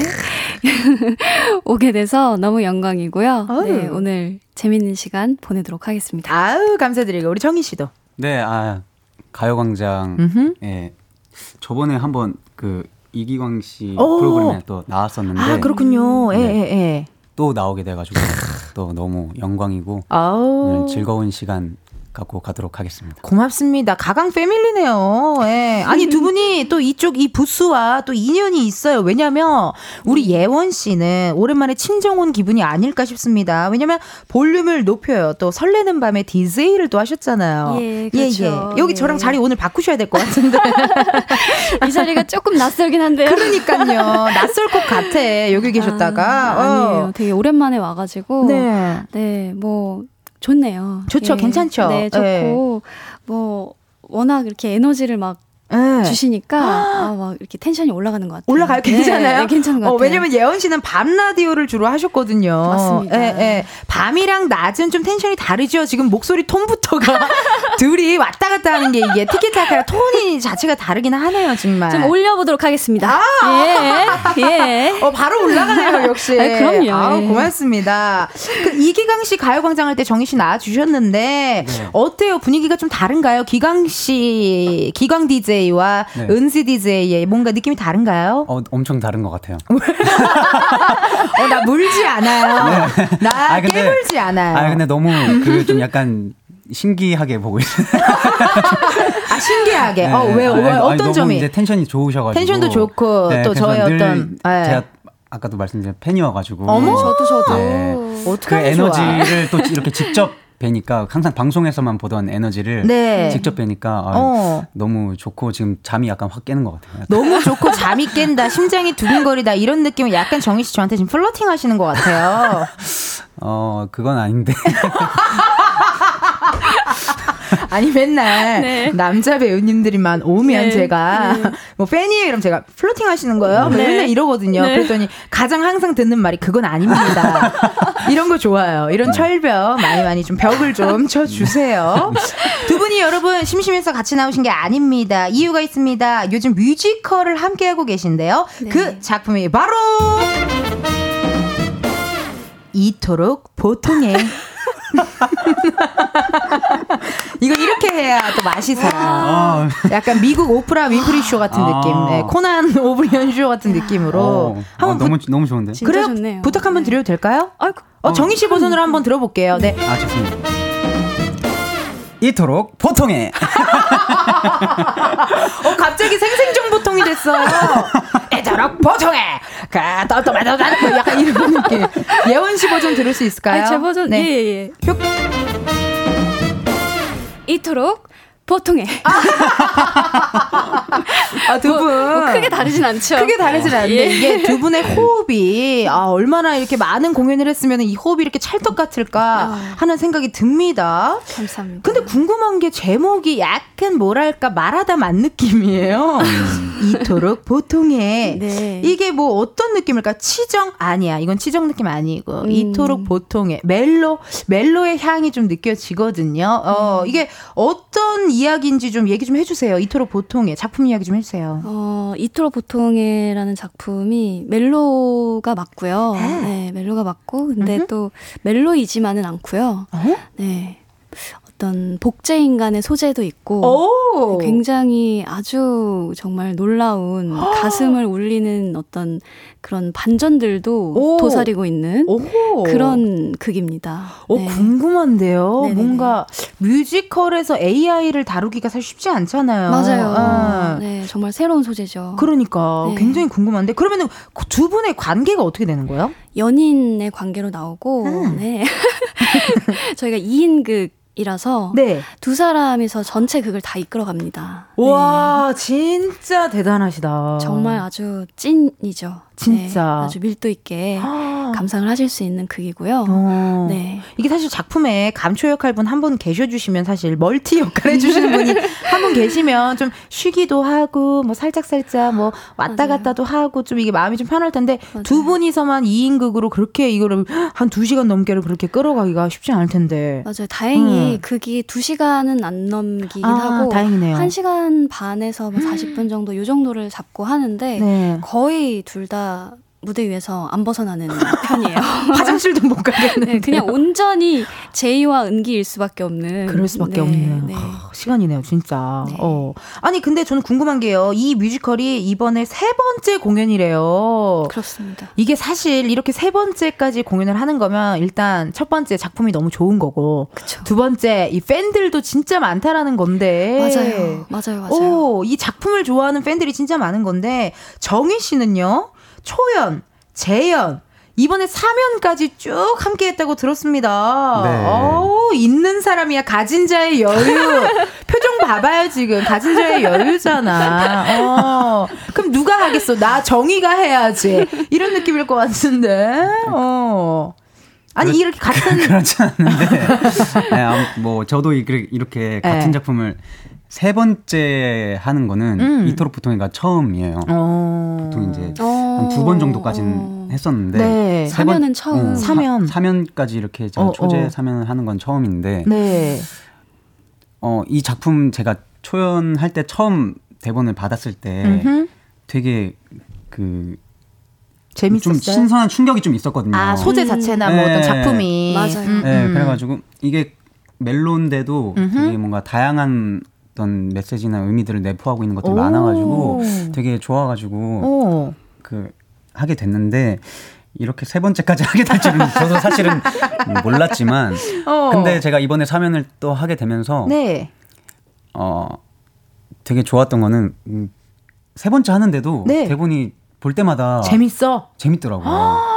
오게 돼서 너무 영광이고요. 네, 오늘 재밌는 시간 보내도록 하겠습니다. 아유 감사드리고 우리 정희 씨도 네, 아 가요광장. 예 저번에 한번 그 이기광 씨 오. 프로그램에 또 나왔었는데 아 그렇군요. 예, 네. 예, 예. 또 나오게 돼가지고 또 너무 영광이고. 오늘 즐거운 시간 갖고 가도록 하겠습니다. 고맙습니다. 가강 패밀리네요. 예. 아니, 두 분이 또 이쪽 이 부스와 또 인연이 있어요. 왜냐면, 우리 예원 씨는 오랜만에 친정 온 기분이 아닐까 싶습니다. 왜냐면, 볼륨을 높여요. 또 설레는 밤에 DJ를 또 하셨잖아요. 예, 그렇죠. 여기 예. 저랑 자리 오늘 바꾸셔야 될 것 같은데. 이 자리가 조금 낯설긴 한데요. 그러니까요. 낯설 것 같아. 여기 계셨다가. 아, 어. 아니에요. 되게 오랜만에 와가지고. 네. 네, 뭐, 좋네요. 좋죠. 괜찮죠? 네, 좋고, 뭐, 워낙 이렇게 에너지를 막 예. 주시니까, 아, 막 이렇게 텐션이 올라가는 것 같아요. 올라가요? 괜찮아요? 네, 네, 괜찮은 것 어, 같아요. 왜냐면 예원 씨는 밤 라디오를 주로 하셨거든요. 맞습니다. 예, 예. 밤이랑 낮은 좀 텐션이 다르죠. 지금 목소리 톤부터가 둘이 왔다 갔다 하는 게 이게 티키타카랑 톤이 자체가 다르긴 하네요, 정말. 좀 올려보도록 하겠습니다. 예, 예. 어, 바로 올라가네요, 역시. 아, 그럼요. 아우, 예. 고맙습니다. 그 이기강 씨 가요광장 할 때 정희 씨 나와주셨는데, 네. 어때요? 분위기가 좀 다른가요? 기강 씨, 기광 DJ와 네. 은지 DJ의 뭔가 느낌이 다른가요? 어, 엄청 다른 것 같아요. 어, 나 물지 않아요. 나 아, 근데- 깨물지 않아요. 아 근데 너무 그 좀 약간 신기하게 보고 있어요. 아, 신기하게. 어, 네. 왜, 아니, 왜, 아니, 어떤 너무 점이? 이제 텐션이 좋으셔가지고 텐션도 좋고, 또 그래서 저의 늘 어떤, 예. 제가 아까도 말씀드린 팬이어가지고 어머. 저도, 저도. 네. 어떻게 그 하면 좋아? 에너지를 또 이렇게 직접 뵈니까 항상 방송에서만 보던 에너지를 네. 직접 뵈니까 아, 어. 너무 좋고 지금 잠이 약간 확 깨는 것 같아요. 너무 좋고 잠이 깬다, 심장이 두근거리다, 이런 느낌은 약간 정희 씨 저한테 지금 플러팅 하시는 것 같아요. 어 그건 아닌데 아니, 맨날 네. 남자 배우님들이만 오면 네. 제가 네. 뭐 팬이에요? 이러면 제가 flirting 하시는 거예요? 뭐 네. 맨날 이러거든요. 네. 그랬더니 가장 항상 듣는 말이 그건 아닙니다. 이런 거 좋아요. 이런 철벽 많이 많이 좀 벽을 좀 쳐주세요. 두 분이 여러분 심심해서 같이 나오신 게 아닙니다. 이유가 있습니다. 요즘 뮤지컬을 함께 하고 계신데요. 네. 그 작품이 바로 이토록 보통의 이거 이렇게 해야 또 맛이 살아. 아, 약간 미국 오프라 윈프리 쇼 같은 아. 느낌. 네, 코난 오브리언 쇼 같은 느낌으로. 어, 아, 한번 너무 부, 너무 좋은데. 그래요? 좋네요. 부탁 한번 네. 드려도 될까요? 아이고. 어, 정희 씨 버전으로 한번 들어볼게요. 네. 아 좋습니다. 이토록 보통해. 어, 갑자기 생생정보통이 됐어요. 애저럭 보통해. 가떠떠마떠떠 약간 이런 느낌. 예원 씨 버전 들을 수 있을까요? 아니, 제 버전, 네. 예, 예, 예. 효- 이토록 보통해. 아, 두 분. 뭐 크게 다르진 않죠. 크게 다르진 않은데 예. 이게 두 분의 호흡이 아 얼마나 이렇게 많은 공연을 했으면 이 호흡이 이렇게 찰떡 같을까 아. 하는 생각이 듭니다. 감사합니다. 근데 궁금한 게 제목이 약간 뭐랄까 말하다 만 느낌이에요. 이토록 보통의 네. 이게 뭐 어떤 느낌일까? 치정 아니야. 이건 치정 느낌 아니고 음. 이토록 보통의 멜로 멜로의 향이 좀 느껴지거든요. 음. 어 이게 어떤 이야기인지 좀 얘기 좀 해주세요. 이토록 보통의 작품 이야기 좀 해주세요. 어, 이토록 보통해라는 작품이 멜로가 맞고요. 네. 네, 멜로가 맞고, 근데 음흠. 또 멜로이지만은 않고요. 어? 네. 어떤 복제 인간의 소재도 있고 오. 굉장히 아주 정말 놀라운 가슴을 울리는 어떤 그런 반전들도 오. 도사리고 있는 오. 그런 극입니다. 어, 네. 궁금한데요. 네네네. 뭔가 뮤지컬에서 AI를 다루기가 사실 쉽지 않잖아요. 맞아요. 아. 네, 정말 새로운 소재죠. 그러니까 네. 굉장히 궁금한데 그러면은 그두 분의 관계가 어떻게 되는 거예요? 연인의 관계로 나오고 음. 네. 저희가 2인극 이라서 네. 두 사람이서 전체 극을 다 이끌어갑니다. 와, 진짜 대단하시다. 네. 정말 아주 찐이죠. 진짜. 네, 아주 밀도 있게 아. 감상을 하실 수 있는 극이고요. 어. 네. 이게 사실 작품에 감초 역할 분 한 분 계셔주시면 사실 멀티 역할 해주시는 분이 한 분 계시면 좀 쉬기도 하고 뭐 살짝 살짝 뭐 왔다 맞아요. 갔다도 하고 좀 이게 마음이 좀 편할 텐데 맞아요. 두 분이서만 2인 극으로 그렇게 이거를 한 두 시간 넘게를 그렇게 끌어가기가 쉽지 않을 텐데. 맞아요. 다행히 음. 극이 2시간은 안 넘기긴 아, 하고 다행이네요. 음. 1시간 반에서 뭐 40분 정도 요 정도를 잡고 하는데 네. 거의 둘 다 무대 위에서 안 벗어나는 편이에요. 화장실도 못 가겠네. 네, 그냥 온전히 제이와 은기일 수밖에 없는. 그럴 수밖에 네, 없는 네. 아, 시간이네요, 진짜. 네. 어. 아니 근데 저는 궁금한 게요. 이 뮤지컬이 이번에 세 번째 공연이래요. 그렇습니다. 이게 사실 이렇게 세 번째까지 공연을 하는 거면 일단 첫 번째 작품이 너무 좋은 거고 그쵸. 두 번째 이 팬들도 진짜 많다라는 건데 맞아요. 맞아요. 맞아요. 오, 이 작품을 좋아하는 팬들이 진짜 많은 건데 정희 씨는요 초연, 재연 이번에 3연까지 쭉 함께 했다고 들었습니다. 네. 어, 있는 사람이야. 가진 자의 여유. 표정 봐봐요, 지금. 가진 자의 여유잖아. 어. 그럼 누가 하겠어? 나 정의가 해야지. 이런 느낌일 것 같은데. 어. 아니, 이렇게 같은. 그렇지 않은데 네, 뭐 저도 이렇게, 이렇게 같은 네. 작품을 세 번째 하는 거는 음. 이토록 보통이가 처음이에요. 어. 보통 이제 어. 한두 번 정도까지는 했었는데 네. 세 번- 사면은 처음. 어, 사- 사면. 사면까지 이렇게 제가 어, 초제 어. 사면을 하는 건 처음인데 네. 어, 이 작품 제가 초연할 때 처음 대본을 받았을 때 음흠. 되게 그 재밌었어요. 좀 신선한 충격이 좀 있었거든요. 아, 소재 자체나 뭐 네. 어떤 작품이. 맞아요. 음, 네, 음. 그래가지고 이게 음흠. 되게 뭔가 다양한 어떤 메시지나 의미들을 내포하고 있는 것들이 오. 많아가지고 되게 좋아가지고 어. 그 하게 됐는데 이렇게 세 번째까지 하게 될 줄은 저도 사실은 몰랐지만 어. 근데 제가 이번에 사면을 또 하게 되면서 네. 어 되게 좋았던 거는 음, 세 번째 하는데도 네. 대본이 볼 때마다 재밌어. 재밌더라고요.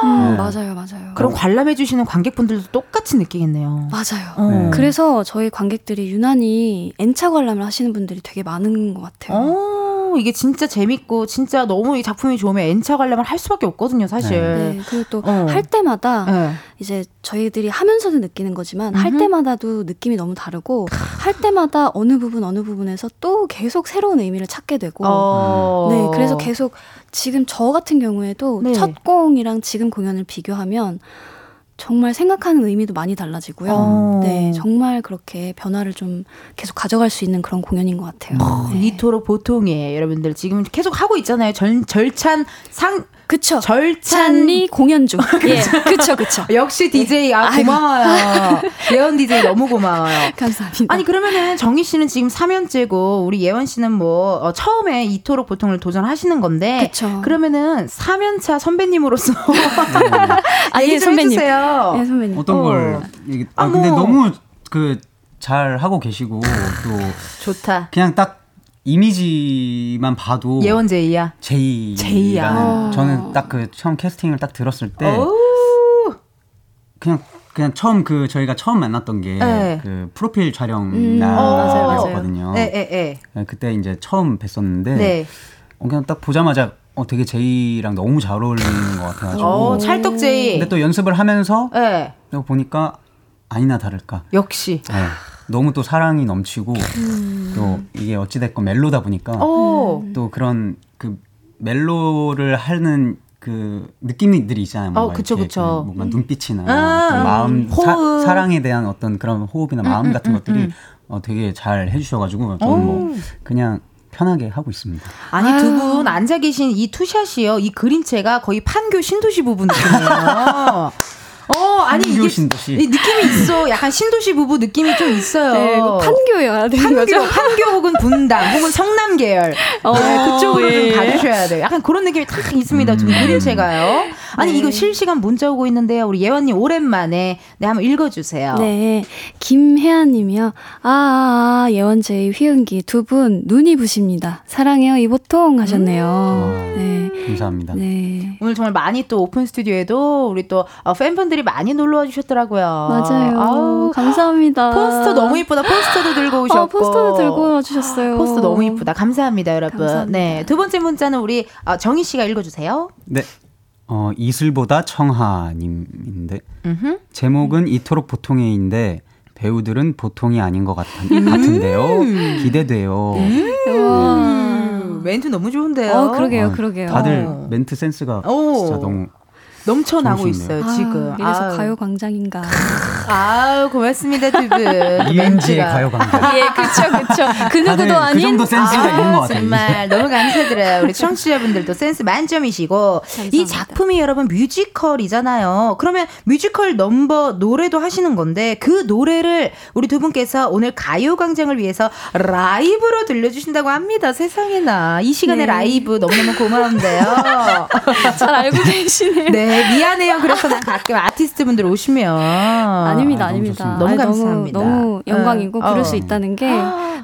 음, 네. 맞아요. 맞아요. 그럼 관람해 주시는 관객분들도 똑같이 느끼겠네요. 맞아요. 어. 네. 그래서 저희 관객들이 유난히 N차 관람을 하시는 분들이 되게 많은 것 같아요. 어, 이게 진짜 재밌고, 진짜 너무 이 작품이 좋으면 N차 관람을 할 수밖에 없거든요, 사실. 네, 그리고 또 어. 할 때마다 네. 이제 저희들이 하면서도 느끼는 거지만 할 음흠. 때마다도 느낌이 너무 다르고 할 때마다 어느 부분 어느 부분에서 또 계속 새로운 의미를 찾게 되고 어. 네 그래서 계속 지금 저 같은 경우에도 네. 첫 공이랑 지금 공연을 비교하면 정말 생각하는 의미도 많이 달라지고요. 어. 네 정말 그렇게 변화를 좀 계속 가져갈 수 있는 그런 공연인 것 같아요. 네. 이토록 보통이에요, 여러분들. 지금 계속 하고 있잖아요. 절, 절찬 상, 그쵸. 절찬. 찬리 공연 중. 예, 그쵸, 그쵸. 역시 DJ, 아, 아이고. 고마워요. 예원 DJ 너무 고마워요. 감사합니다. 아니 그러면은 정희 씨는 지금 3년째고 우리 예원 씨는 뭐 어, 처음에 이토록 보통을 도전하시는 건데 그쵸. 그러면은 3년차 선배님으로서 아, 예, 좀 선배님. 해주세요. 예, 선배님. 어떤 어. 걸 얘기, 아, 아, 근데 뭐. 너무 그 잘 하고 계시고 또 좋다. 그냥 딱 이미지만 봐도 예원 제이야. 제이 제이야. 어. 저는 딱 그 처음 캐스팅을 딱 들었을 때. 그냥 그냥 처음 그 저희가 처음 만났던 게그 네. 프로필 촬영 음, 날 맞아요, 맞아요. 였거든요. 네, 네, 그때 이제 처음 뵀었는데 네. 어, 그냥 딱 보자마자 어, 되게 제이랑 너무 잘 어울리는 것 같아가지고 어, 찰떡 제이. 근데 또 연습을 하면서 네. 또 보니까 아니나 다를까 역시. 네, 너무 또 사랑이 넘치고 음. 또 이게 어찌됐건 멜로다 보니까 오. 또 그런 그 멜로를 하는 그 느낌들이 있잖아요. 뭔가 어, 그쵸, 이렇게 그쵸. 그 뭔가 눈빛이나 아, 그 마음, 호흡. 음, 사, 사랑에 대한 어떤 그런 호흡이나 마음 같은 것들이 어, 되게 잘 해주셔가지고 저는 뭐 그냥 편하게 하고 있습니다. 아니 두 분 앉아 계신 이 투샷이요. 이 그림체가 거의 판교 신도시 부분 느낌이에요. 어, 아니 이게 신도시. 이 느낌이 있어. 약간 신도시 부부 느낌이 좀 있어요. 네, 이거 판교여야 되는 판교, 거죠? 판교 혹은 분당 혹은 성남 계열 어, 네, 그쪽으로 예. 좀 가주셔야 돼요. 약간 그런 느낌이 딱 있습니다. 좀 그림체가요. 아니 네. 이거 실시간 문자 오고 있는데요. 우리 예원님 오랜만에 네 한번 읽어주세요. 네, 김혜아님이요. 아, 아, 아 예원 제이 휘은기 두 분 눈이 부십니다. 사랑해요 이보통 하셨네요. 네, 감사합니다. 네. 오늘 정말 많이 또 오픈 스튜디오에도 우리 또 어, 팬분들 이 많이 놀러 와 주셨더라고요. 맞아요. 아우, 감사합니다. 포스터 너무 이쁘다. 포스터도 들고 오셨고. 어, 포스터도 들고 와 주셨어요. 포스터 너무 이쁘다. 감사합니다, 여러분. 감사합니다. 네. 두 번째 문자는 우리 어, 정휘 씨가 읽어 주세요. 네. 어, 이슬보다 청하님인데 음흠. 제목은 이토록 보통의인데 배우들은 보통이 아닌 것 같, 같은데요. 기대돼요. 우와. 음, 멘트 너무 좋은데요. 어, 그러게요, 어, 그러게요. 다들 어. 멘트 센스가 오. 진짜 너무 넘쳐나고. 있어요, 지금. 아, 이래서 아유. 가요광장인가. 아유, 고맙습니다, 두 분. 이은지의. 가요광장. 예, 그쵸, 그쵸. 그 누구도 그 아닌. 정도 센스가 있는 것 같아요. 정말 너무 감사드려요. 우리 청취자분들도 센스 만점이시고 이 작품이 여러분 뮤지컬이잖아요. 그러면 뮤지컬 넘버 노래도 하시는 건데 그 노래를 우리 두 분께서 오늘 가요광장을 위해서 라이브로 들려주신다고 합니다. 세상에나 이 시간에 네. 라이브 너무너무 고마운데요. 잘 알고 계시네요. 네 미안해요. 그래서 난 가끔 아티스트 분들 오시면 아닙니다, 아, 너무 아닙니다. 너무 아니, 감사합니다. 너무, 너무 영광이고 어. 부를 어. 수 있다는 게,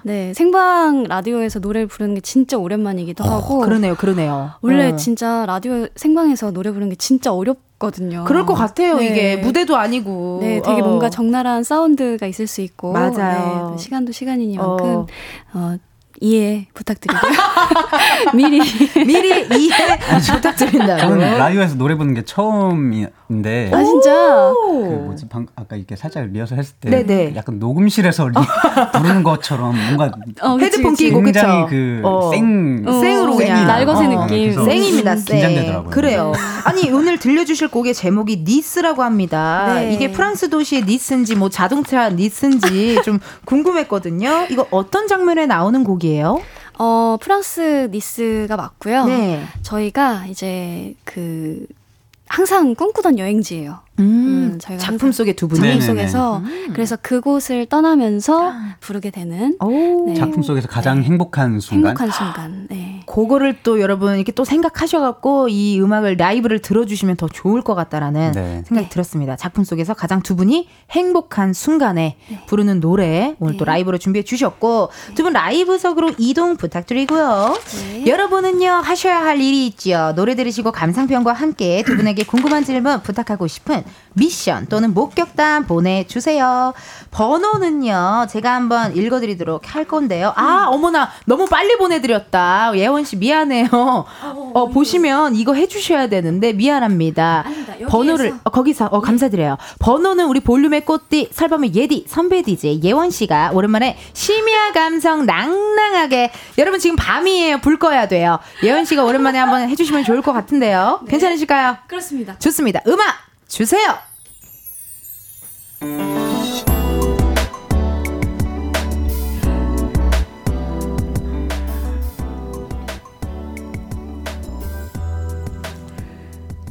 네, 생방 라디오에서 노래를 부르는 게 진짜 오랜만이기도 하고, 그러네요, 그러네요. 원래 어. 진짜 라디오 생방에서 노래 부르는 게 진짜 어렵 거든요. 그럴 것 같아요. 네. 이게 무대도 아니고. 네, 되게 어. 뭔가 적나라한 사운드가 있을 수 있고, 맞아요. 네, 시간도 시간이니만큼 어. 어, 이해 부탁드리고요. 미리 미리 이해 부탁드린다고. 저는 라디오에서 노래 부르는 게 처음인데 아 진짜 그 뭐지 방 아까 이렇게 살짝 리허설 했을 때 네네. 약간 녹음실에서 리, 부르는 것처럼 뭔가 어, 그치, 헤드폰. 끼고 굉장히 그쵸? 그 어. 생 어, 생으로 그냥. 날것의 어, 느낌. 그래서 생입니다, 생. 긴장되더라고요. 그래요. 아니, 오늘 들려주실 곡의 제목이 니스라고 합니다. 네. 이게 프랑스 도시의 니스인지 뭐 자동차 니스인지 좀 궁금했거든요. 이거 어떤 장면에 나오는 곡이에요? 어 프랑스 니스가 맞고요. 네. 저희가 이제 그 항상 꿈꾸던 여행지예요. 음, 음, 저희가 작품 항상 속의 두 분이. 작품 네네네. 속에서 음. 그래서 그곳을 떠나면서 부르게 되는 오. 네. 작품 속에서 가장 행복한 순간 행복한 순간. 네. 그거를 또 여러분 이렇게 또 생각하셔갖고 이 음악을 라이브를 들어주시면 더 좋을 것 같다라는 네. 생각이 네. 들었습니다. 작품 속에서 가장 두 분이 행복한 순간에 부르는 노래 오늘 또 네. 라이브로 준비해 주셨고 두 분 라이브석으로 이동 부탁드리고요. 네. 여러분은요 하셔야 할 일이 있죠. 노래 들으시고 감상평과 함께 두 분에게 궁금한 질문 부탁하고 싶은 미션 또는 목격담 보내주세요. 번호는요 제가 한번 읽어드리도록 할 건데요. 아 어머나 너무 빨리 보내드렸다. 예원 씨 미안해요. 어, 보시면 이거 해주셔야 되는데 미안합니다. 아닙니다. 번호를 어, 거기서 어, 감사드려요. 번호는 우리 볼륨의 꽃띠 설범의 예디 선배 DJ 예원 씨가 오랜만에 심야 감성 낭낭하게 여러분 지금 밤이에요. 불 꺼야 돼요. 예원 씨가 오랜만에 한번 해주시면 좋을 것 같은데요. 괜찮으실까요? 그렇습니다. 좋습니다. 음악 주세요.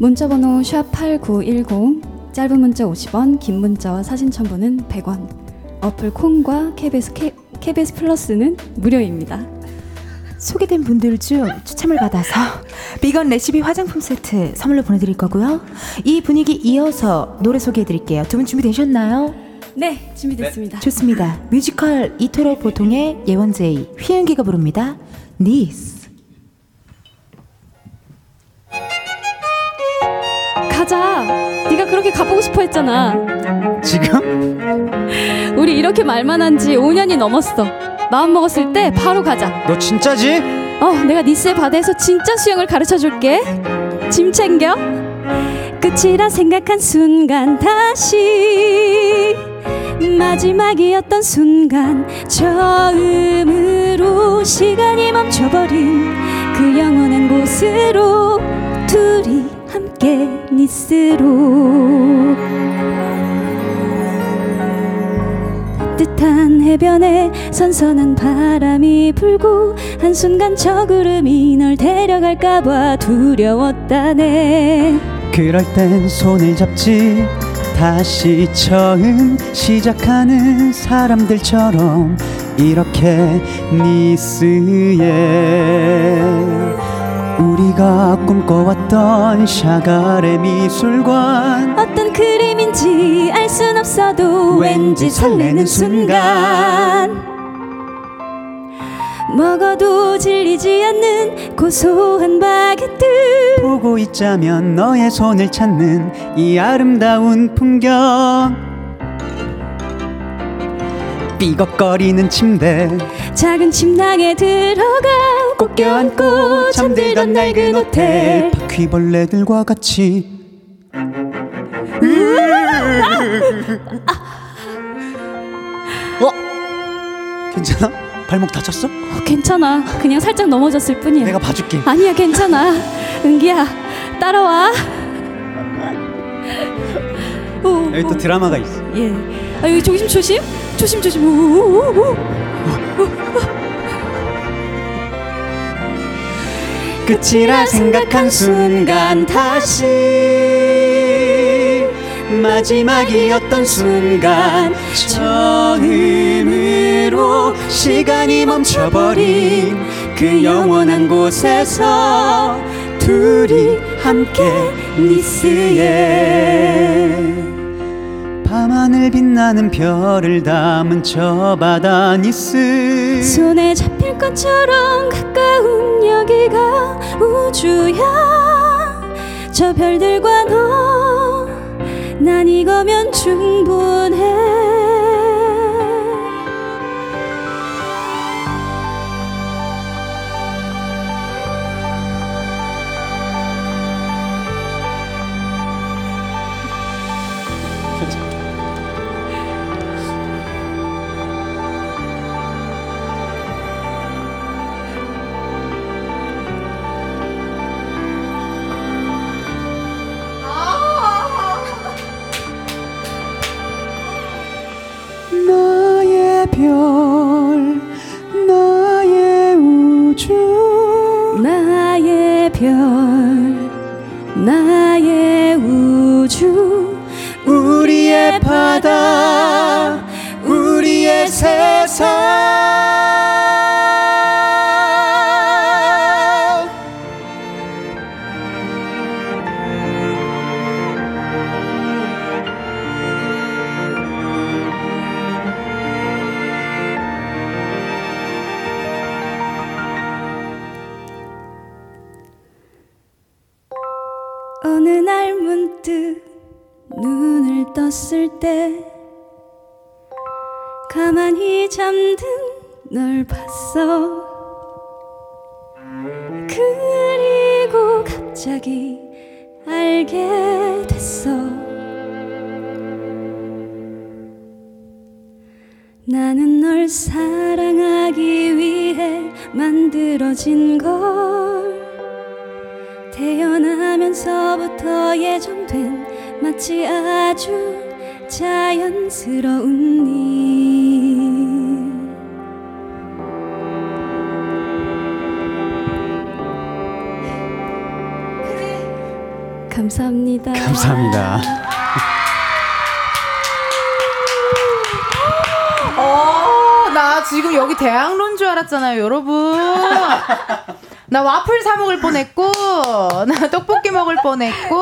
문자 번호 샵8910 짧은 문자 50원 긴 문자와 사진 첨부는 100원 어플 콩과 KBS, K, KBS 플러스는 무료입니다 소개된 분들 중 추첨을 받아서 비건 레시피 화장품 세트 선물로 보내드릴 거고요. 이 분위기 이어서 노래 소개해드릴게요. 두 분 준비되셨나요? 네 준비됐습니다 좋습니다. 뮤지컬 이토록 보통의 예원제이 휘은기가 부릅니다. 니스. 가자 네가 그렇게 가보고 싶어 했잖아 지금 우리 이렇게 말만 한 지 5년이 넘었어 마음 먹었을 때 바로 가자. 너 진짜지? 어 내가 니스의 바다에서 진짜 수영을 가르쳐 줄게. 짐 챙겨. 끝이라 생각한 순간 다시. 마지막이었던 순간 처음으로 시간이 멈춰버린 그 영원한 곳으로 둘이 함께 니스로 뜻한 해변에 선선한 바람이 불고 한순간 저 구름이 널 데려갈까봐 두려웠다네. 그럴 땐 손을 잡지 다시 처음 시작하는 사람들처럼 이렇게 니스에 우리가 꿈꿔왔던 샤가레 미술관. 어떤 그림인지 알 순 없어도 왠지 설레는 순간. 먹어도 질리지 않는 고소한 바게트. 보고 있자면 너의 손을 찾는 이 아름다운 풍경 삐걱거리는 침대 작은 침낭에 들어가 꼭 껴안고 잠들던 낡은 호텔 바퀴벌레들과 같이 어? 괜찮아? 발목 다쳤어? 어, 괜찮아 그냥 살짝 넘어졌을 뿐이야 내가 봐줄게 아니야 괜찮아 은기야 따라와 오, 여기 또 드라마가 있어. 예. 아, 여기 조심 조심. 조심 조심. 오, 오, 오, 오. 끝이라 생각한 순간 다시 마지막이었던 순간 처음으로 시간이 멈춰버린 그 영원한 곳에서 둘이 함께 니스에 밤하늘 빛나는 별을 담은 저 바다 니스. 손에 잡힐 것처럼 가까운 여기가 우주야. 저 별들과 너 난 이거면 충분 뻔했고,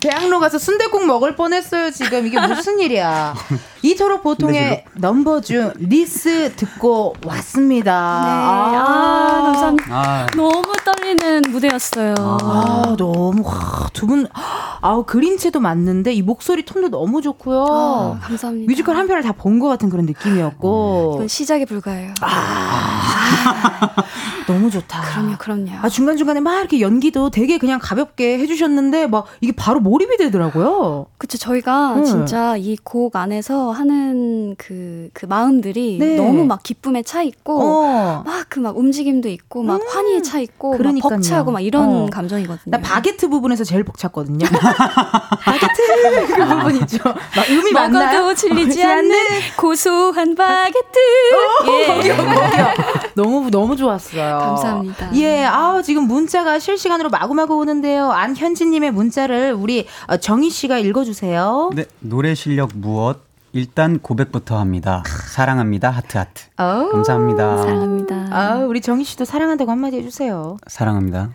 대학로 가서 순대국 먹을 뻔했어요, 지금. 이게 무슨 일이야. 이토록 보통의 넘버 중 니스 듣고 왔습니다. 네. 아, 감사합니다. 아, 너무 떨 리는 무대였어요. 아, 너무, 와, 두 분, 아우, 그림체도 맞는데, 이 목소리 톤도 너무 좋고요. 아, 감사합니다. 뮤지컬 한 편을 다 본 것 같은 그런 느낌이었고. 이건 시작에 불과해요. 너무 좋다. 그럼요, 그럼요. 아, 중간중간에 막 이렇게 연기도 되게 그냥 가볍게 해주셨는데, 막 이게 바로 몰입이 되더라고요. 그쵸, 저희가 응. 진짜 이 곡 안에서 하는 그, 그 마음들이 네. 너무 막 기쁨에 차 있고, 어. 막그막 움직임도 있고, 막 환희에 차 있고, 막 그러니까요. 벅차고 막 이런 어. 감정이거든요. 나 바게트 부분에서 제일 벅찼거든요. 바게트 그 부분 있죠. 막 음이 맞나요? 먹어도 질리지 않는 고소한 바게트. 예. 거기요, 거기요. 너무 너무 좋았어요. 감사합니다. 예, 아 지금 문자가 실시간으로 마구마구 오는데요. 안현진님의 문자를 우리 어, 정희 씨가 읽어주세요. 네, 노래 실력 무엇? 일단 고백부터 합니다. 사랑합니다. 하트 하트. 어우, 감사합니다. 사랑합니다. 아, 우리 정희 씨도 사랑한다고 한마디 해주세요. 사랑합니다.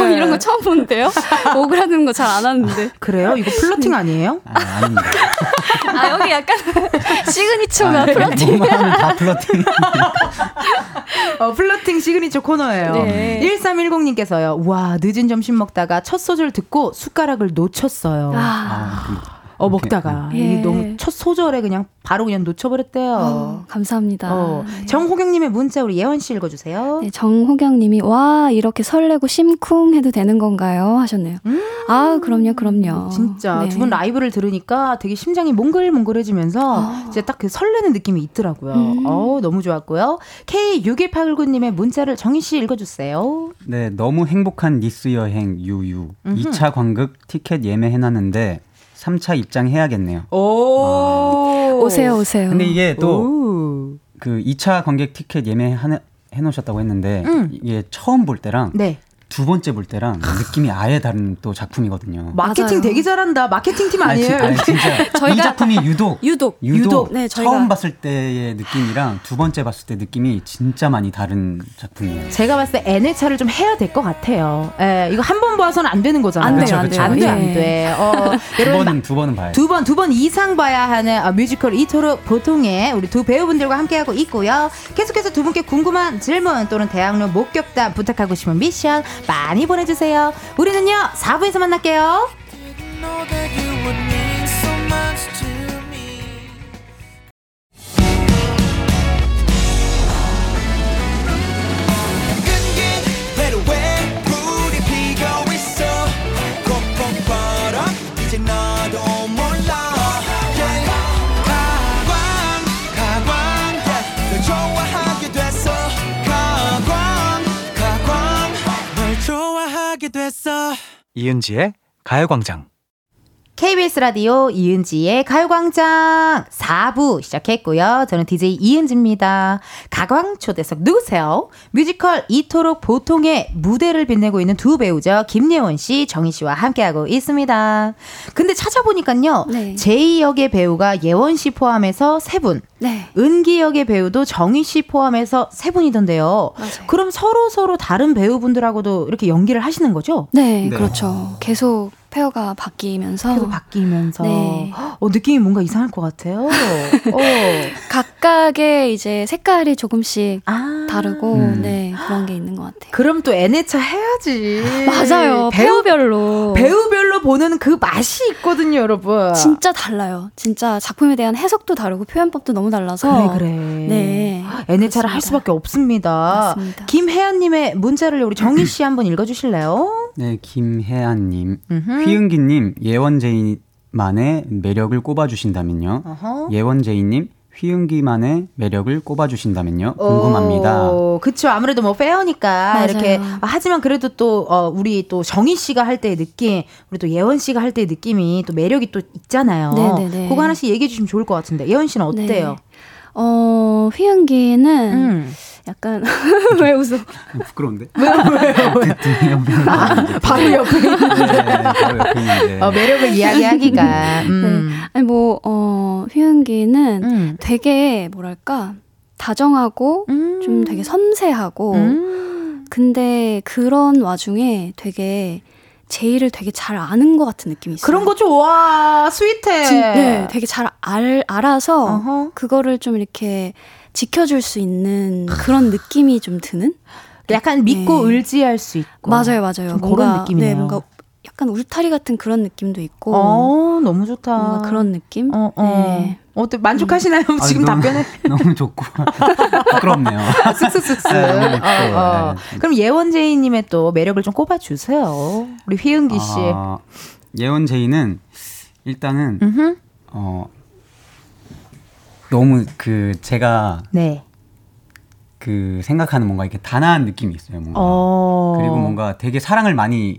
어, 이런 거 처음 보는데요? 오그라드는 거 잘 안 하는데. 그래요? 이거 flirting 아니에요? 아, 아닙니다. 아, 여기 약간 signature가 아, flirting. 뭐만 하면 다 flirting. 어, flirting signature 코너예요. 네. 1310님께서요. 와, 늦은 점심 먹다가 첫 소절 듣고 숟가락을 놓쳤어요. 아, 아, 그, 어, 먹다가. 예. 이게 너무 첫 소절에 그냥 바로 그냥 놓쳐버렸대요. 어, 감사합니다. 어, 네. 정호경님의 문자 우리 예원 씨 읽어주세요. 네, 정호경님이 와 이렇게 설레고 심쿵 해도 되는 건가요? 하셨네요. 아 그럼요, 그럼요. 진짜 네. 두분 라이브를 들으니까 되게 심장이 몽글몽글해지면서 아. 진짜 딱 그 설레는 느낌이 있더라고요. 음. 어 너무 좋았고요. K6189님의 문자를 정희 씨 읽어주세요. 네, 너무 행복한 니스 여행 유유. 2차 관극 티켓 예매해놨는데 3차 입장해야겠네요. 오 오세요, 오세요. 근데 이게 또 오. 그 2차 관객 티켓 예매 해 놓으셨다고 했는데 음. 이게 처음 볼 때랑 네 두 번째 볼 때랑 느낌이 아예 다른 또 작품이거든요. 마케팅. 되게 잘한다. 마케팅 팀 아니, 아니에요? 진- 아니, 진짜 이 저희가 작품이 유독 유독 유독, 유독. 네, 저희가- 처음 봤을 때의 느낌이랑 두 번째 봤을 때 느낌이 진짜 많이 다른 작품이에요. 제가 봤을 때 N회차를 좀 해야 될 것 같아요. 예, 이거 한 번 봐서는 안 되는 거잖아요. 안 돼요, 그쵸, 안 그쵸. 돼요. 안 돼, 안 예. 돼. 어, 두 번은 두 번은 봐야 돼. 두 번, 두 번 이상 봐야 하는 어, 뮤지컬 이토록 보통의 우리 두 배우분들과 함께하고 있고요. 계속해서 두 분께 궁금한 질문 또는 대학로 목격담 부탁하고 싶은 미션 많이 보내주세요. 우리는요, 4부에서 만날게요. 이은지의 가요광장. KBS 라디오 이은지의 가요광장 4부 시작했고요. 저는 DJ 이은지입니다. 가광 초대석 누구세요? 뮤지컬 이토록 보통의 무대를 빛내고 있는 두 배우죠. 김예원 씨, 정휘 씨와 함께하고 있습니다. 근데 찾아보니까요. 네. 제이 역의 배우가 예원 씨 포함해서 세 분, 네. 은기 역의 배우도 정휘 씨 포함해서 세 분이던데요. 맞아요. 그럼 서로 서로 다른 배우분들하고도 이렇게 연기를 하시는 거죠? 네, 네. 그렇죠. 계속 pair가 바뀌면서 계속 바뀌면서 네. 어, 느낌이 뭔가 이상할 것 같아요. 어. 각각의 이제 색깔이 조금씩 아. 다르고 음. 네 그런 게 있는 것 같아요. 그럼 또 N회차 해야지. 맞아요. 배우 페어별로 배우별로 보는 그 맛이 있거든요, 여러분. 진짜 달라요. 진짜 작품에 대한 해석도 다르고 표현법도 너무 달라서 그래 그래. 네. N회차를 할 그렇습니다. 수밖에 없습니다. 맞습니다. 김혜연님의 문자를 우리 정희 씨 한번 읽어주실래요? 네, 김혜안님. 휘은기님 예원제이만의 매력을 꼽아주신다면요. 어허. 예원제이님 휘은기만의 매력을 꼽아주신다면요. 궁금합니다. 오, 그쵸. 아무래도 뭐 페어니까 맞아요. 이렇게 아, 하지만 그래도 또 어, 우리 또 정희 씨가 할 때의 느낌, 우리 또 예원 씨가 할 때의 느낌이 또 매력이 또 있잖아요. 네네네. 그거 하나씩 얘기해 주시면 좋을 것 같은데 예원 씨는 어때요? 네. 어 휘은기는 음. 약간 왜 웃어? 부끄러운데? 왜요? 왜요? 바로 옆에 있는 네, 바로 옆에 있는데. 어, 매력을 이야기하기가. 음. 아니 뭐 어 휘은기는 음. 되게 뭐랄까 다정하고 음. 좀 되게 섬세하고 음. 근데 그런 와중에 되게 제이를 되게 잘 아는 것 같은 느낌이 있어요. 그런 거 좋아. 스윗해. 진- 네, 되게 잘 알, 알아서 어허. 그거를 좀 이렇게 지켜줄 수 있는 그런 느낌이 좀 드는? 약간 믿고 네. 의지할 수 있고. 맞아요, 맞아요. 좀 뭔가, 그런 느낌이네요. 네, 뭔가 약간 울타리 같은 그런 느낌도 있고 어, 너무 좋다. 뭔가 그런 느낌? 어, 어. 네. 어때 만족하시나요? 아니, 지금 너무- 답변에 너무 좋고 부끄럽네요. 쓱쓱쓱쓱. 네, 너무 예뻐요. 어, 어. 네. 그럼 예원제이님의 또 매력을 좀 꼽아 주세요. 우리 휘은기 씨. 아, 예원제이는 일단은 음흠. 어 너무 그 제가 네. 그 생각하는 뭔가 이렇게 단아한 느낌이 있어요. 뭔가. 어. 그리고 뭔가 되게 사랑을 많이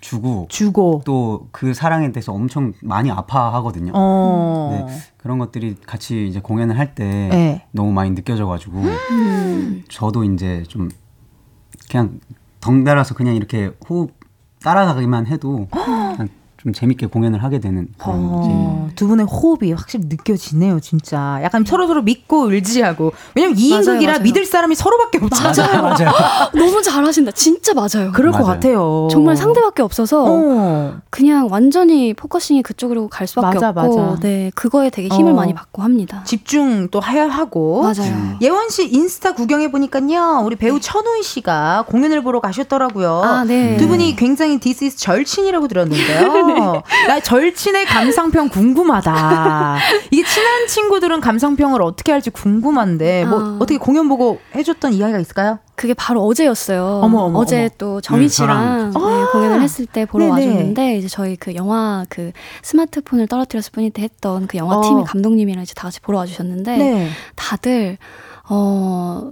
주고 주고. 또 그 사랑에 대해서 엄청 많이 아파하거든요. 어. 네, 그런 것들이 같이 이제 공연을 할때 네. 너무 많이 느껴져가지고 음. 저도 이제 좀 그냥 덩달아서 그냥 이렇게 호흡 따라가기만 해도 좀 재밌게 공연을 하게 되는 그런 어, 두 분의 호흡이 확실히 느껴지네요, 진짜. 약간 서로 서로 믿고 의지하고. 왜냐면 2인극이라 맞아요. 믿을 사람이 서로밖에 없잖아요. 맞아요. 너무 잘하신다. 진짜 맞아요. 그럴 것 맞아요. 같아요. 정말 상대밖에 없어서 어. 그냥 완전히 focusing이 그쪽으로 갈 수밖에 맞아, 없고 맞아. 네 그거에 되게 힘을 어. 많이 받고 합니다. 집중 또 해야 하고. 맞아요. 예원 씨 인스타 구경해 보니까요. 우리 배우 천우희 씨가 공연을 보러 가셨더라고요. 아, 네. 두 분이 굉장히 this is 절친이라고 들었는데요. 나 절친의 감상평 궁금하다. 이게 친한 친구들은 감상평을 어떻게 할지 궁금한데 뭐 아. 어떻게 공연 보고 해줬던 이야기가 있을까요? 그게 바로 어제였어요. 어머, 어머, 어제 어머. 또 정희 네, 씨랑 네, 공연을 했을 때 보러 네네. 와줬는데 이제 저희 그 영화 그 스마트폰을 떨어뜨렸을 뿐일 때 했던 그 영화 어. 팀 감독님이랑 이제 다 같이 보러 와주셨는데 네. 다들 어.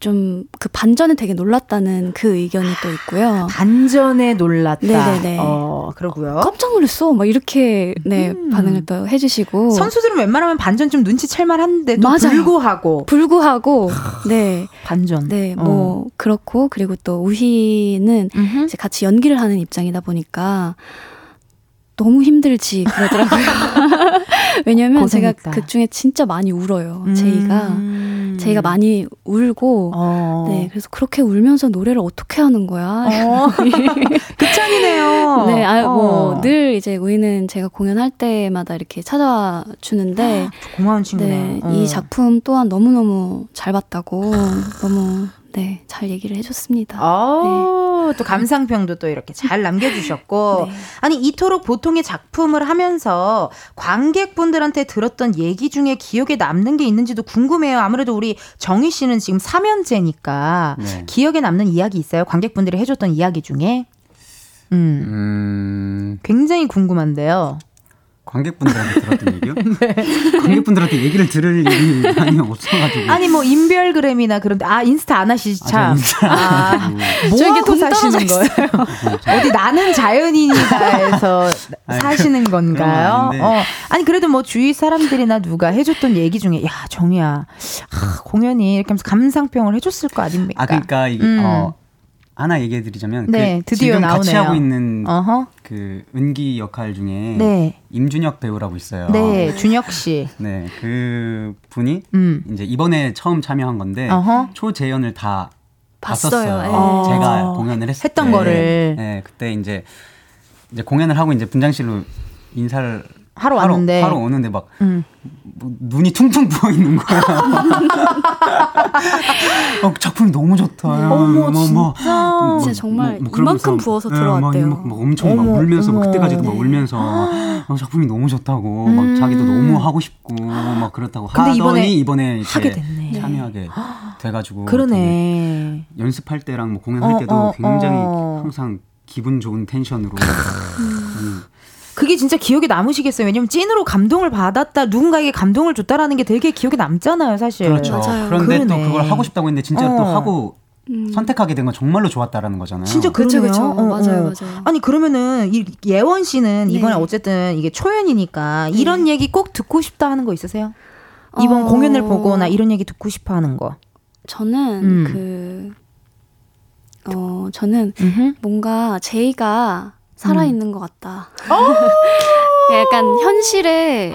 좀 그 반전에 되게 놀랐다는 그 의견이 또 있고요. 반전에 놀랐다. 네네네. 어, 그러고요. 깜짝 놀랐어. 막 이렇게 네 음. 반응을 또 해주시고 선수들은 웬만하면 반전 좀 눈치 챌 만한데도 맞아요. 불구하고 불구하고 네 반전. 네, 어. 뭐 그렇고 그리고 또 우희는 음흠. 이제 같이 연기를 하는 입장이다 보니까 너무 힘들지 그러더라고요. 왜냐면 제가 고생했다. 극 중에 진짜 많이 울어요. 제이가 음. 제이가 많이 울고 어. 네 그래서 그렇게 울면서 노래를 어떻게 하는 거야? 어. 극찬이네요. 네, 아, 어. 뭐늘 이제 우희는 제가 공연할 때마다 이렇게 찾아와 주는데 고마운 친구네. 네, 어. 이 작품 또한 너무 너무 잘 봤다고 너무 네, 잘 얘기를 해줬습니다. 어, 또 감상평도 또 이렇게 잘 남겨주셨고. 네. 아니, 이토록 보통의 작품을 하면서 관객분들한테 들었던 얘기 중에 기억에 남는 게 있는지도 궁금해요. 아무래도 우리 정희 씨는 지금 3년째니까 네. 기억에 남는 이야기 있어요? 관객분들이 해줬던 이야기 중에? 음, 음, 굉장히 궁금한데요. 관객분들한테 들었던 얘기요? 네. 관객분들한테 얘기를 들을 일이 많이 없어가지고. 아니, 뭐, 인별그램이나 그런데, 아, 인스타 안 하시지, 아, 저 참. 아, 안뭐 저에게 하고 동 떨어져 사시는 거예요? 어디 나는 자연인이다에서 아니, 사시는 건 건가요? 어. 아니 그래도 뭐 주위 사람들이나 누가 해줬던 얘기 중에 야 정이야 아, 공연이 이렇게 하면서 감상평을 해줬을 거 아닙니까? 아, 그러니까 이게 음. 어, 하나 얘기해 드리자면 네, 그 드디어 지금 같이 나오네요. 하고 있는 어허. 그 은기 역할 중에 네. 임준혁 배우라고 있어요. 네, 준혁 씨. 네, 그 분이 음. 이제 이번에 처음 참여한 건데 어허. 초재연을 다 봤어요. 봤었어요. 예. 어. 제가 공연을 했을 했던 때. 거를. 네, 그때 이제 이제 공연을 하고 이제 분장실로 인사를 하러 왔는데. 하러 오는데 막 음. 뭐 눈이 퉁퉁 부어 있는 거야. 어, 작품이 너무 좋다. 어머, 뭐, 뭐, 진짜. 진짜 정말 그러면서 이만큼 부어서 예, 들어왔대요. 막, 막 엄청 막 어머, 울면서 막. 그때까지도 막 네. 울면서 막 작품이 너무 좋다고 음. 막 자기도 너무 하고 싶고 막 그렇다고 하더니 이번에 이번에, 이제 하게 됐네. 참여하게 돼가지고 그러네. 연습할 때랑 뭐 공연할 어, 때도 어, 굉장히 어. 항상 기분 좋은 텐션으로 음, 그게 진짜 기억에 남으시겠어요. 왜냐면 찐으로 감동을 받았다, 누군가에게 감동을 줬다라는 게 되게 기억에 남잖아요, 사실. 그렇죠. 맞아요. 그런데 또 그러네. 그걸 하고 싶다고 했는데 진짜 또 어. 하고 음. 선택하게 된 건 정말로 좋았다라는 거잖아요. 진짜 그러네요. 그쵸. 어, 맞아요, 어. 맞아요. 아니 그러면은 이 예원 씨는 이번에 네. 어쨌든 이게 초연이니까 이런 얘기 꼭 듣고 싶다 하는 거 있으세요? 이번 어. 공연을 보거나 이런 얘기 듣고 싶어 하는 거. 저는 음. 그, 어, 저는 음흠. 뭔가 제이가 살아있는 것 같다. 어? 약간 현실에,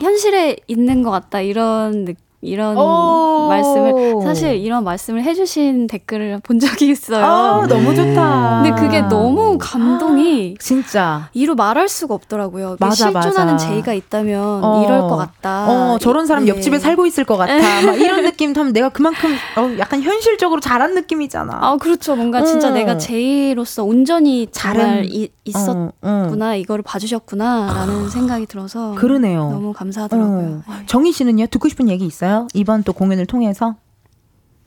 현실에 있는 것 같다. 이런 느 이런 오. 말씀을 사실 이런 말씀을 해주신 댓글을 본 적이 있어요. 아, 너무 좋다. 근데 그게 너무 감동이 진짜. 이로 말할 수가 없더라고요. 맞아, 실존하는 맞아. 제이가 있다면 어. 이럴 것 같다. 어, 저런 사람 네. 옆집에 살고 있을 것 같아. 막 이런 느낌 하면 내가 그만큼 어, 약간 현실적으로 잘한 느낌이잖아. 아 그렇죠. 뭔가 진짜 어. 내가 제이로서 온전히 잘한- 이- 있었구나 어, 어. 이거를 봐주셨구나라는 생각이 들어서 그러네요. 너무 감사하더라고요. 어. 정희 씨는요? 듣고 싶은 얘기 있어요? 이번 또 공연을 통해서?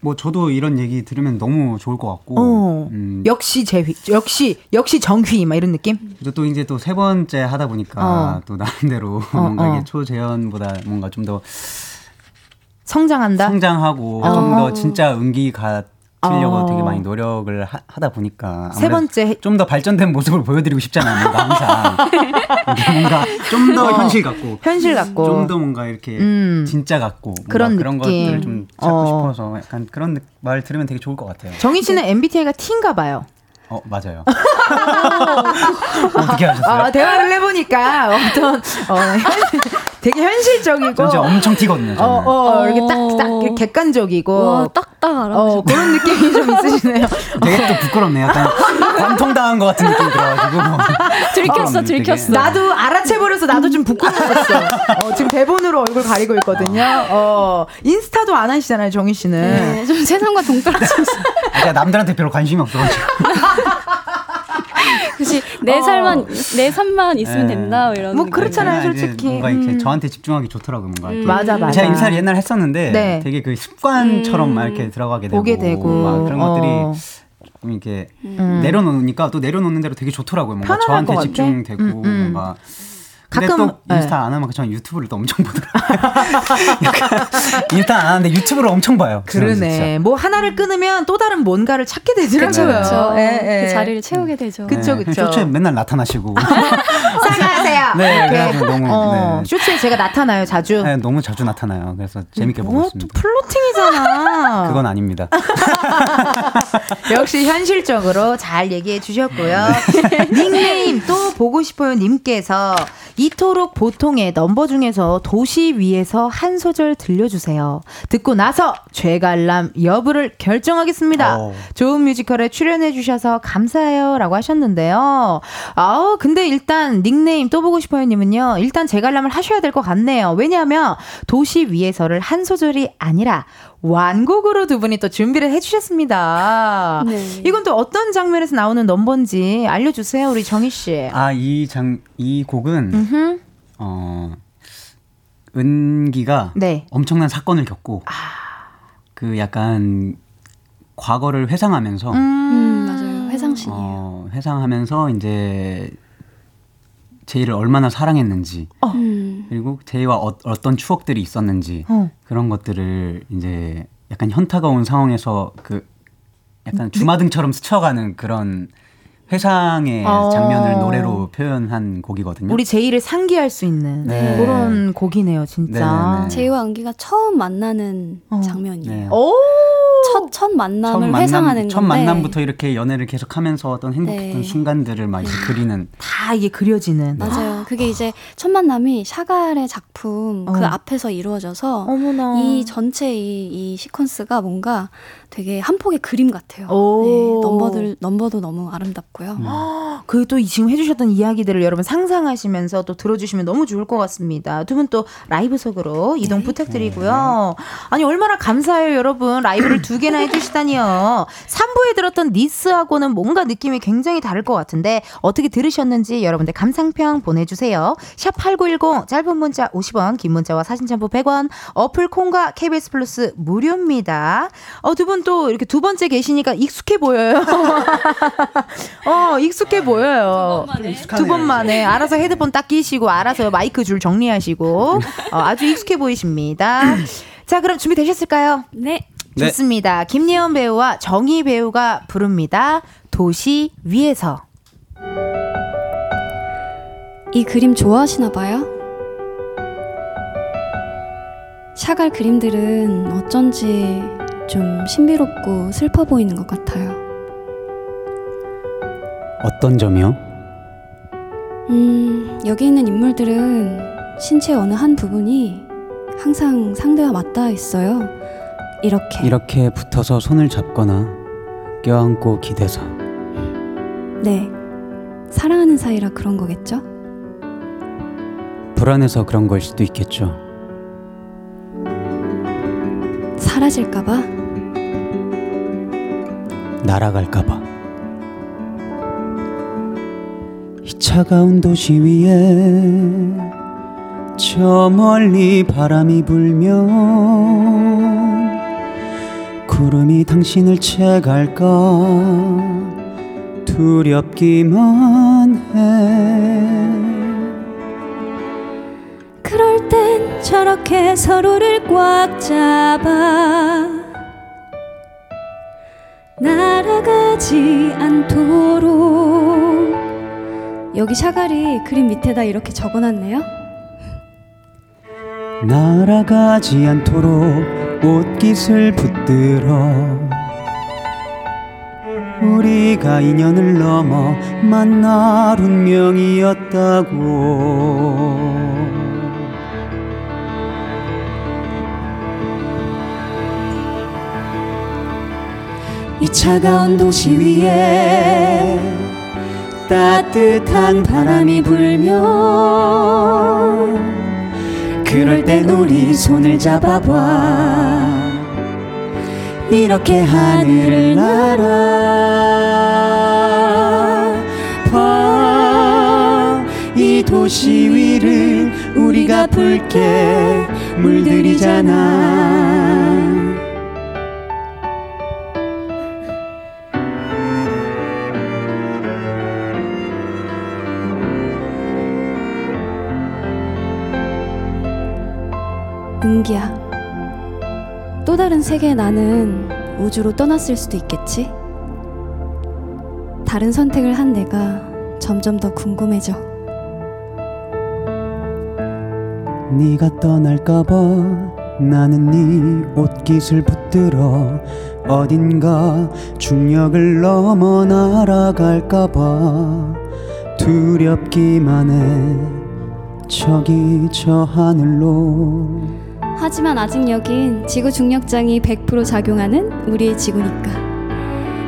뭐 저도 이런 얘기 들으면 너무 좋을 것 같고 어. 음, 역시 재휘, 역시, 역시 정휘, 막 이런 느낌? 또 이제 또 세 번째 하다 보니까 어. 또 나름대로 뭔가 어. 이게 초재연보다 뭔가 좀 더 성장한다? 성장하고 어. 좀더 진짜 은기 같 은 지키려고 어. 되게 많이 노력을 하, 다 보니까 세 번째 좀 더 발전된 모습을 보여드리고 싶잖아요. 항상 뭔가 좀 더 현실 같고 현실 같고 좀 더 뭔가 이렇게 음. 진짜 같고 그런 그런. 것들을 좀 찾고 어. 싶어서 약간 그런 느- 말 들으면 되게 좋을 것 같아요. 정희 씨는 MBTI가 T인가 봐요. 어 맞아요. 어떻게 하셨어요? 아, 대화를 해보니까 어떤 어, 현, 되게 현실적이고 엄청 튀거든요. 저는. 어, 어, 이렇게 어. 딱딱 객관적이고 와, 딱딱 알아. 어, 그런 느낌이 좀 있으시네요. 되게 또 부끄럽네요. 약간 관통당한 것 같은 느낌이 들어가지고 들켰어. 들켰어. 나도 알아채버려서 나도 좀 부끄러웠어. 어, 지금 대본으로 얼굴 가리고 있거든요. 어, 인스타도 안 하시잖아요, 정희 씨는. 네, 좀 세상과 동떨어져서. 아, 제가 남들한테 별로 관심이 없어가지고 그치, 내 살만, 내 삶만 있으면 네. 된다, 이런. 뭐. 그렇잖아요, 솔직히. 뭔가 이렇게 음. 저한테 집중하기 좋더라고요. 뭔가 이렇게. 맞아, 맞아. 제가 인사를 옛날에 했었는데 네. 되게 그 습관처럼 음. 막 이렇게 들어가게 되고, 되고. 막 그런 어. 것들이 좀 이렇게 음. 내려놓으니까 또 내려놓는 대로 되게 좋더라고요. 뭔가 저한테. 집중되고 음, 음. 뭔가 가끔- 또 인스타 안 하면 저는 유튜브를 또 엄청 보더라고요. 인스타 안 하는데 유튜브를 엄청 봐요. 저는 그러네. 뭐 하나를 끊으면 또 다른 뭔가를 찾게 되더라고요. 그쵸. 예, 예. 그 자리를 채우게 되죠. 그쵸, 네, 그쵸. 쇼츠에 맨날 나타나시고 사과하세요. 네, 이렇게. 그래가지고 너무, 어, 네. 쇼츠에 제가 나타나요, 자주. 네, 너무 자주 나타나요. 그래서 재밌게 보고 뭐, 또 있습니다. 플로팅이잖아. 그건 아닙니다. 역시 현실적으로 잘 얘기해 주셨고요. 닉네임 또 보고 싶어요 님께서 이 토록 보통의 넘버 중에서 도시 위에서 한 소절 들려주세요. 듣고 나서 죄관람 여부를 결정하겠습니다. 오. 좋은 뮤지컬에 출연해 주셔서 감사해요 라고 하셨는데요. 아우 근데 일단 닉네임 또 보고 싶어요 님은요. 일단 재관람을 하셔야 될 것 같네요. 왜냐하면 도시 위에서를 한 소절이 아니라 완곡으로 두 분이 또 준비를 해주셨습니다. 네. 이건 또 어떤 장면에서 나오는 넘버인지 알려주세요, 우리 정희 씨. 아, 이 장, 이 곡은, 음흠. 어, 은기가 네. 엄청난 사건을 겪고, 그 약간, 과거를 회상하면서, 음, 음, 맞아요. 회상신이에요. 어, 회상하면서 이제, 제이를 얼마나 사랑했는지, 음. 그리고 제이와 어, 어떤 추억들이 있었는지, 어. 그런 것들을 이제 약간 현타가 온 상황에서 그 약간 주마등처럼 스쳐가는 그런 회상의 어. 장면을 노래로 표현한 곡이거든요. 우리 제이를 상기할 수 있는 네. 그런 곡이네요, 진짜. 네네네. 제이와 은기가 처음 만나는 어. 장면이에요. 네. 오! 첫, 첫 만남을 처음 회상하는 첫 건데 만남부터 이렇게 연애를 계속하면서 어떤 행복했던 네. 순간들을 막 이렇게 그리는 다 이게 그려지는. 맞아요. 그게 이제 첫 만남이 샤갈의 작품 어. 그 앞에서 이루어져서 어머나. 이 전체 이, 이 시퀀스가 뭔가 되게 한 폭의 그림 같아요. 오. 네, 넘버들 넘버도 너무 아름답고요. 그또 지금 해주셨던 이야기들을 여러분 상상하시면서 또 들어주시면 너무 좋을 것 같습니다. 두 분 또 라이브 속으로 이동 부탁드리고요. 아니 얼마나 감사해요 여러분 라이브를 두 개나 해주시다니요. 3부에 들었던 니스하고는 뭔가 느낌이 굉장히 다를 것 같은데 어떻게 들으셨는지 여러분들 감상평 보내주세요. 샵 #8910 짧은 문자 50원, 긴 문자와 사진 첨부 100원. 어플 콩과 KBS 플러스 무료입니다. 어, 두분 또 이렇게 두 번째 계시니까 익숙해 보여요. 어, 익숙해 보여요. 두 번 만에 알아서 헤드폰 딱 끼시고 알아서 마이크 줄 정리하시고 어, 아주 익숙해 보이십니다. 자, 그럼 준비되셨을까요? 네. 네. 좋습니다. 김예원 배우와 정희 배우가 부릅니다. 도시 위에서. 이 그림 좋아하시나 봐요? 샤갈 그림들은 어쩐지 좀 신비롭고 슬퍼 보이는 것 같아요. 어떤 점이요? 음, 여기 있는 인물들은 신체 어느 한 부분이 항상 상대와 맞닿아 있어요. 이렇게. 이렇게 붙어서 손을 잡거나 껴안고 기대서 네. 사랑하는 사이라 그런 거겠죠? 불안해서 그런 걸 수도 있겠죠. 사라질까봐? 날아갈까봐. 이 차가운 도시 위에 저 멀리 바람이 불면 구름이 당신을 채갈까 두렵기만 해. 그럴 땐 저렇게 서로를 꽉 잡아 날 아가지 않도록 여기 샤갈이 그림 밑에다 이렇게 적어놨네요. 날아가지 않도록 옷깃을 붙들어 우리가 인연을 넘어 만날 운명이었다고 이 차가운 도시 위에 따뜻한 바람이 불면 그럴 땐 우리 손을 잡아봐. 이렇게 하늘을 날아봐. 이 도시 위를 우리가 붉게 물들이잖아 은기야. 또 다른 세계의 나는 우주로 떠났을 수도 있겠지? 다른 선택을 한 내가 점점 더 궁금해져. 네가 떠날까봐 나는 네 옷깃을 붙들어 어딘가 중력을 넘어 날아갈까봐 두렵기만 해 저기 저 하늘로 하지만 아직 여긴 지구 중력장이 100% 작용하는 우리의 지구니까.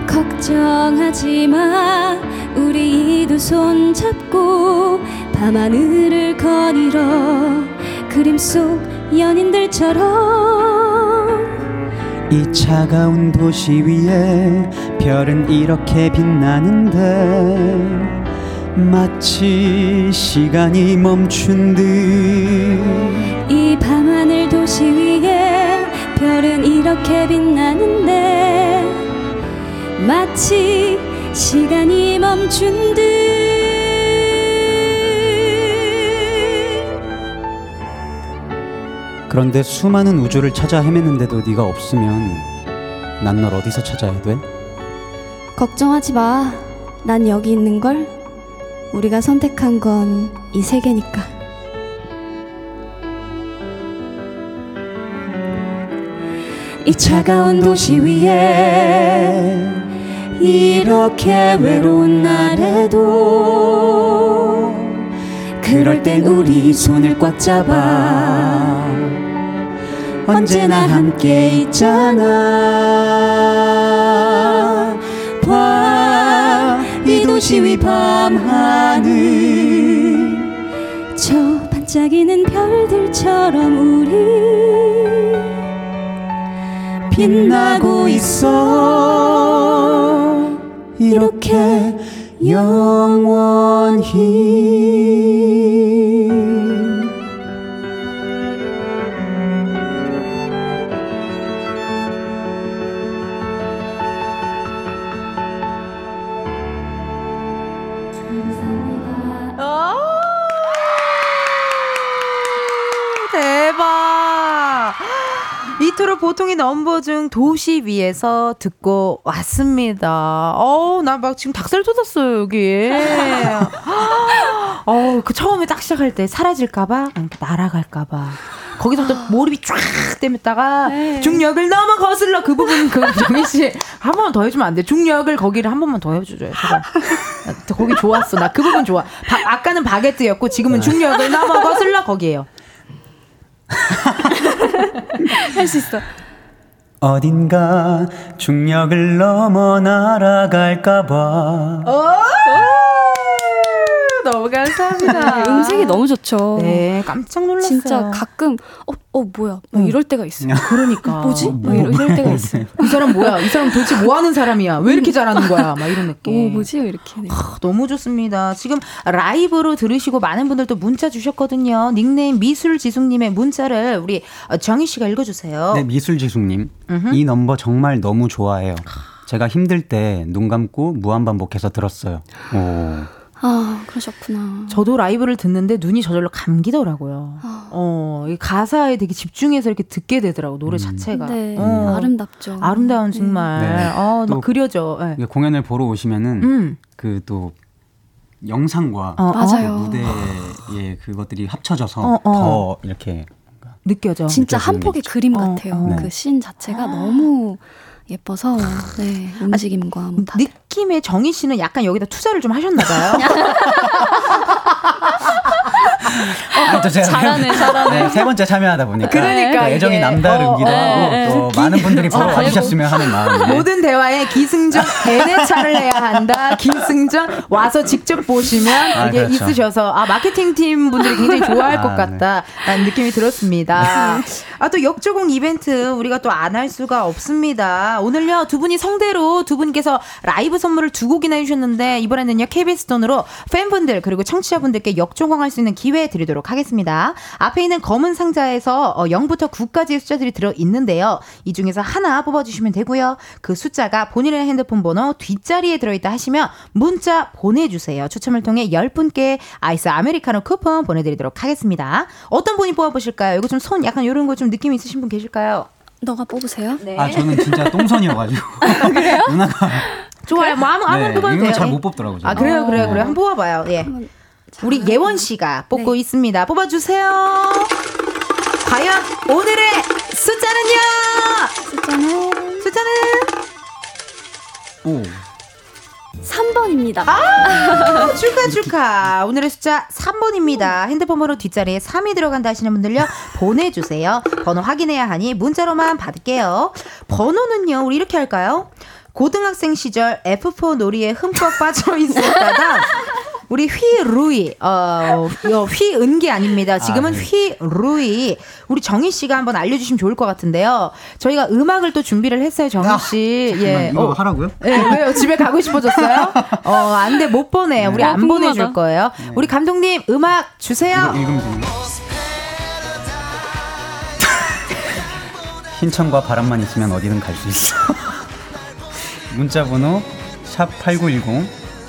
걱정하지 마. 우리 이두 손 잡고 밤하늘을 거닐어 그림 속 연인들처럼 이 차가운 도시 위에 별은 이렇게 빛나는데 마치 시간이 멈춘 듯이 도시 위에 별은 이렇게 빛나는데 마치 시간이 멈춘 듯 그런데 수많은 우주를 찾아 헤맸는데도 네가 없으면 난 널 어디서 찾아야 돼? 걱정하지 마. 난 여기 있는 걸. 우리가 선택한 건 이 세계니까. 이 차가운 도시 위에 이렇게 외로운 날에도 그럴 땐 우리 손을 꽉 잡아 언제나 함께 있잖아. 봐 이 도시 위 밤하늘. 저 반짝이는 별들처럼 우리 빛나고 있어. 이렇게 영원히 이토록 보통의 넘버 중 도시 위에서 듣고 왔습니다. 어우, 나 막 지금 닭살 돋았어요, 여기. 어우, 그 처음에 딱 시작할 때 사라질까봐, 날아갈까봐. 거기서부터 몰입이 쫙 땜했다가 중력을 넘어 거슬러 그 부분 그 정희 씨한 번만 더 해주면 안 돼? 중력을 거기를 한 번만 더 해줘줘요. 제발. 나 거기 좋았어. 나 그 부분 좋아. 바- 아까는 바게트였고 지금은 중력을 넘어 거슬러 거기에요. 할 수 있어. 어딘가 중력을 넘어 날아갈까봐 너무 감사합니다. 음색이 너무 좋죠. 네, 깜짝 놀랐어요. 진짜 가끔 어, 어 뭐야? 뭐 이럴 때가 있어. 그러니까 뭐지? 뭐 이럴, 이럴 때가 있어. 이 사람 뭐야? 이 사람 도대체 뭐 하는 사람이야? 왜 이렇게 잘하는 거야? 막 이런 오 느낌. 뭐지? 이렇게. 네. 아, 너무 좋습니다. 지금 라이브로 들으시고 많은 분들 또 문자 주셨거든요. 닉네임 미술지숙님의 문자를 우리 어, 정희 씨가 읽어주세요. 네, 미술지숙님 이 넘버 정말 너무 좋아해요 제가 힘들 때 눈 감고 무한 반복해서 들었어요 오. 아, 그러셨구나. 저도 라이브를 듣는데 눈이 저절로 감기더라고요. 아. 어, 이 가사에 되게 집중해서 이렇게 듣게 되더라고 노래 자체가. 네, 어, 아름답죠. 아름다운 정말. 네. 어, 또막 그려져. 예. 이게 공연을 보러 오시면은 음. 그또 영상과 어, 맞아요. 그 무대의 그것들이 합쳐져서 어, 어. 더 이렇게 느껴져. 진짜 한 폭의 게 그림 어, 같아요. 어. 그씬 자체가 너무 예뻐서 네, 움직임과 뭐 다. 느낌의 정희 씨는 약간 여기다 투자를 좀 하셨나 봐요. 아, 또 제가 잘하네, 잘하네. 네, 세 번째 참여하다 보니까 그러니까 또 애정이 이게. 남다르기도 어, 하고 또 많은 분들이 보러 와주셨으면 하는 마음에 모든 대화에 기승전 대내차를 해야 한다. 기승전 와서 직접 보시면 아, 이게 그렇죠. 있으셔서 아 마케팅 팀 분들이 굉장히 좋아할 아, 것 네. 같다 라는 느낌이 들었습니다. 아 또 역조공 이벤트 우리가 또 안 할 수가 없습니다. 오늘요 두 분이 성대로 두 분께서 라이브 선물을 두 곡이나 해주셨는데 이번에는요 KBS 돈으로 팬분들 그리고 청취자분들께 역조공할 수 있는 기회 드리도록 하겠습니다. 앞에 있는 검은 상자에서 어, 0부터 9까지의 숫자들이 들어 있는데요. 이 중에서 하나 뽑아주시면 되고요. 그 숫자가 본인의 핸드폰 번호 뒷자리에 들어있다 하시면 문자 보내주세요. 추첨을 통해 10분께 아이스 아메리카노 쿠폰 보내드리도록 하겠습니다. 어떤 분이 뽑아보실까요? 이거 좀 손 약간 이런 거 좀 느낌 있으신 분 계실까요? 너가 뽑으세요? 네. 아 저는 진짜 똥손이어가지고 누나가 좋아요. 뭐 아무 아무 네, 뽑아도 돼요. 거잘 예. 못 뽑더라고요. 아. 그래요, 그래요, 네. 그래요. 한번 뽑아봐요. 예. 한번 우리 자, 예원 씨가 뽑고 네. 있습니다. 뽑아주세요. 과연 오늘의 숫자는요? 숫자는 숫자는 오. 3번입니다. 아, 축하 축하. 오늘의 숫자 3번입니다. 핸드폰 번호 뒷자리에 3이 들어간다 하시는 분들요. 보내주세요. 번호 확인해야 하니 문자로만 받을게요. 번호는요. 우리 이렇게 할까요? 고등학생 시절 F4 놀이에 흠뻑 빠져 있었다가 우리 휘루이 어, 어 휘은기 아닙니다. 지금은 아, 네. 휘루이 우리 정희 씨가 한번 알려주시면 좋을 것 같은데요. 저희가 음악을 또 준비를 했어요, 정희 씨. 잠깐만, 예, 이거 어, 하라고요? 예, 왜요? 집에 가고 싶어졌어요? 어, 안 돼, 못 보내. 우리 어, 안 궁금하다. 보내줄 거예요. 우리 감독님, 음악 주세요. 흰천과 바람만 있으면 어디든 갈 수 있어. 문자 번호 샵 8910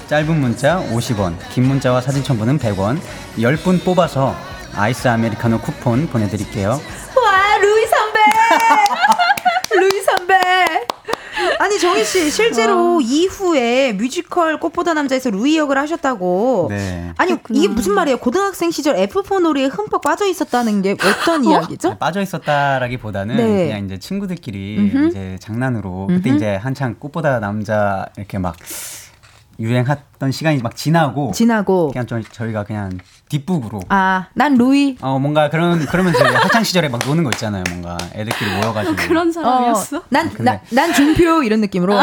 짧은 문자 50원 긴 문자와 사진 첨부는 100원 10분 뽑아서 아이스 아메리카노 쿠폰 보내드릴게요. 와, 루이 선배! 아니, 정휘 씨, 실제로 이후에 뮤지컬 꽃보다 남자에서 루이 역을 하셨다고. 네. 아니, 이게 무슨 말이에요? 고등학생 시절 F4 놀이에 흠뻑 빠져 있었다는 게 어떤 이야기죠? 빠져 있었다라기보다는 네. 그냥 이제 친구들끼리 음흠. 이제 장난으로 그때 음흠. 이제 한창 꽃보다 남자 이렇게 막 유행했던 시간이 막 지나고 지나고. 그냥 저, 저희가 그냥 뒷북으로 아, 난 루이. 어 뭔가 그런 그러면 이제 학창 시절에 막 노는 거 있잖아요 뭔가 애들끼리 모여가지고 그런 사람이었어? 어, 난, 근데- 난, 난 준표 이런 느낌으로.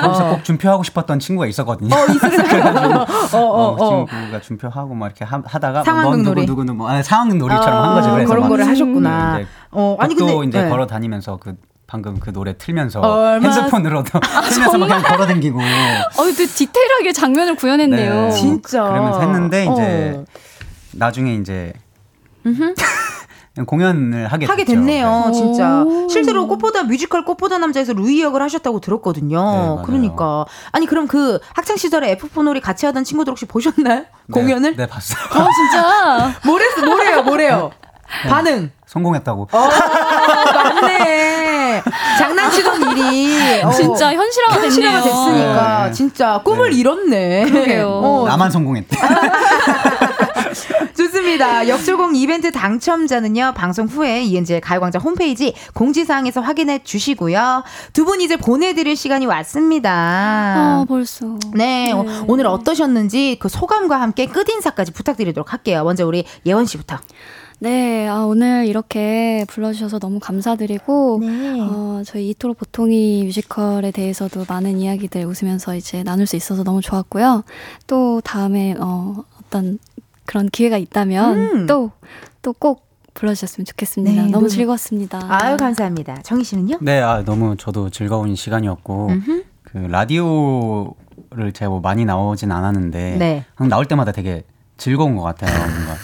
거기서 꼭 준표하고 싶었던 친구가 있었거든요. 어, 있었어요. 어, 어, 어. 친구가 준표하고 막 이렇게 하, 다가 상황극 넌 놀이. 누구 누구 뭐 아니, 상황극 놀이처럼 한 거죠. 어, 그래서 그런 막 거를 하셨구나. 네, 어, 아니 또 근데 이제 네. 걸어 다니면서 그 방금 그 노래 틀면서 얼마- 핸드폰으로도 틀면서 막 그냥 걸어 다니고 어, 또 디테일하게 장면을 구현했네요. 네. 진짜. 그러면서 했는데 이제 어. 나중에 이제 공연을 하게, 하게 됐죠. 됐네요, 네. 진짜. 오. 실제로 꽃보다 뮤지컬 꽃보다 남자에서 루이 역을 하셨다고 들었거든요. 네. 그러니까 아니 그럼 그 학창 시절에 F4 놀이 같이 하던 친구들 혹시 보셨나요? 네, 공연을? 네 봤어요. 어, 진짜. 뭐래 뭐래요, 뭐래요? 반응. 성공했다고. 어, 맞네. 장난치던 일이 어, 진짜 현실화가 됐네요. 현실화가 됐으니까 네. 진짜 꿈을 네. 이뤘네. 그러게요. 어, 나만 성공했대. 좋습니다. 역조공 이벤트 당첨자는요, 방송 후에 이은지의 가요광장 홈페이지 공지사항에서 확인해 주시고요. 두 분 이제 보내드릴 시간이 왔습니다. 아, 벌써. 네, 어, 오늘 어떠셨는지 그 소감과 함께 끝인사까지 부탁드리도록 할게요. 먼저 우리 예원 씨부터. 네, 아, 오늘 이렇게 불러주셔서 너무 감사드리고, 네. 어, 저희 이토록 보통이 뮤지컬에 대해서도 많은 이야기들 웃으면서 이제 나눌 수 있어서 너무 좋았고요. 또 다음에, 어, 어떤 그런 기회가 있다면 음. 또, 또 꼭 불러주셨으면 좋겠습니다. 네, 너무 노- 즐거웠습니다. 아유, 감사합니다. 정희 씨는요? 네, 아, 너무 저도 즐거운 시간이었고 음흠. 그 라디오를 제가 뭐 많이 나오진 않았는데 네. 나올 때마다 되게 즐거운 것 같아요. 뭔가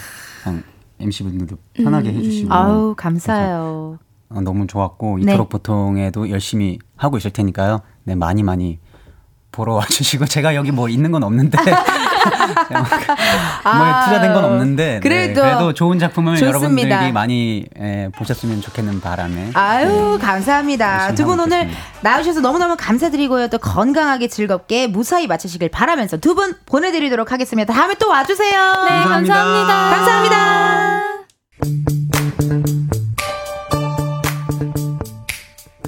그냥 MC 분들도 편하게 해주시고 아우, 감사해요. 어, 너무 좋았고 네. 이토록 보통에도 열심히 하고 있을 테니까요. 네, 많이 많이 보러 와주시고 제가 여기 뭐 있는 건 없는데 뭐 투자된 건 없는데 네, 그래도 그래도 좋은 작품을 좋습니다. 여러분들이 많이 예, 보셨으면 좋겠는 바람에 아유 감사합니다. 열심히 두분 오늘. 나오셔서 너무너무 감사드리고요. 또 건강하게 즐겁게 무사히 마치시길 바라면서 두 분 보내드리도록 하겠습니다. 다음에 또 와주세요. 네, 감사합니다. 감사합니다.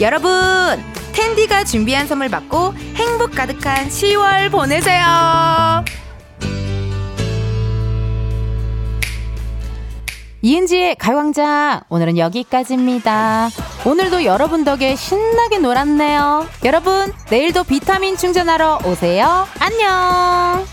여러분, 텐디가 준비한 선물 받고 행복 가득한 10월 보내세요. 이은지의 가요광장 오늘은 여기까지입니다. 오늘도 여러분 덕에 신나게 놀았네요. 여러분 내일도 비타민 충전하러 오세요. 안녕.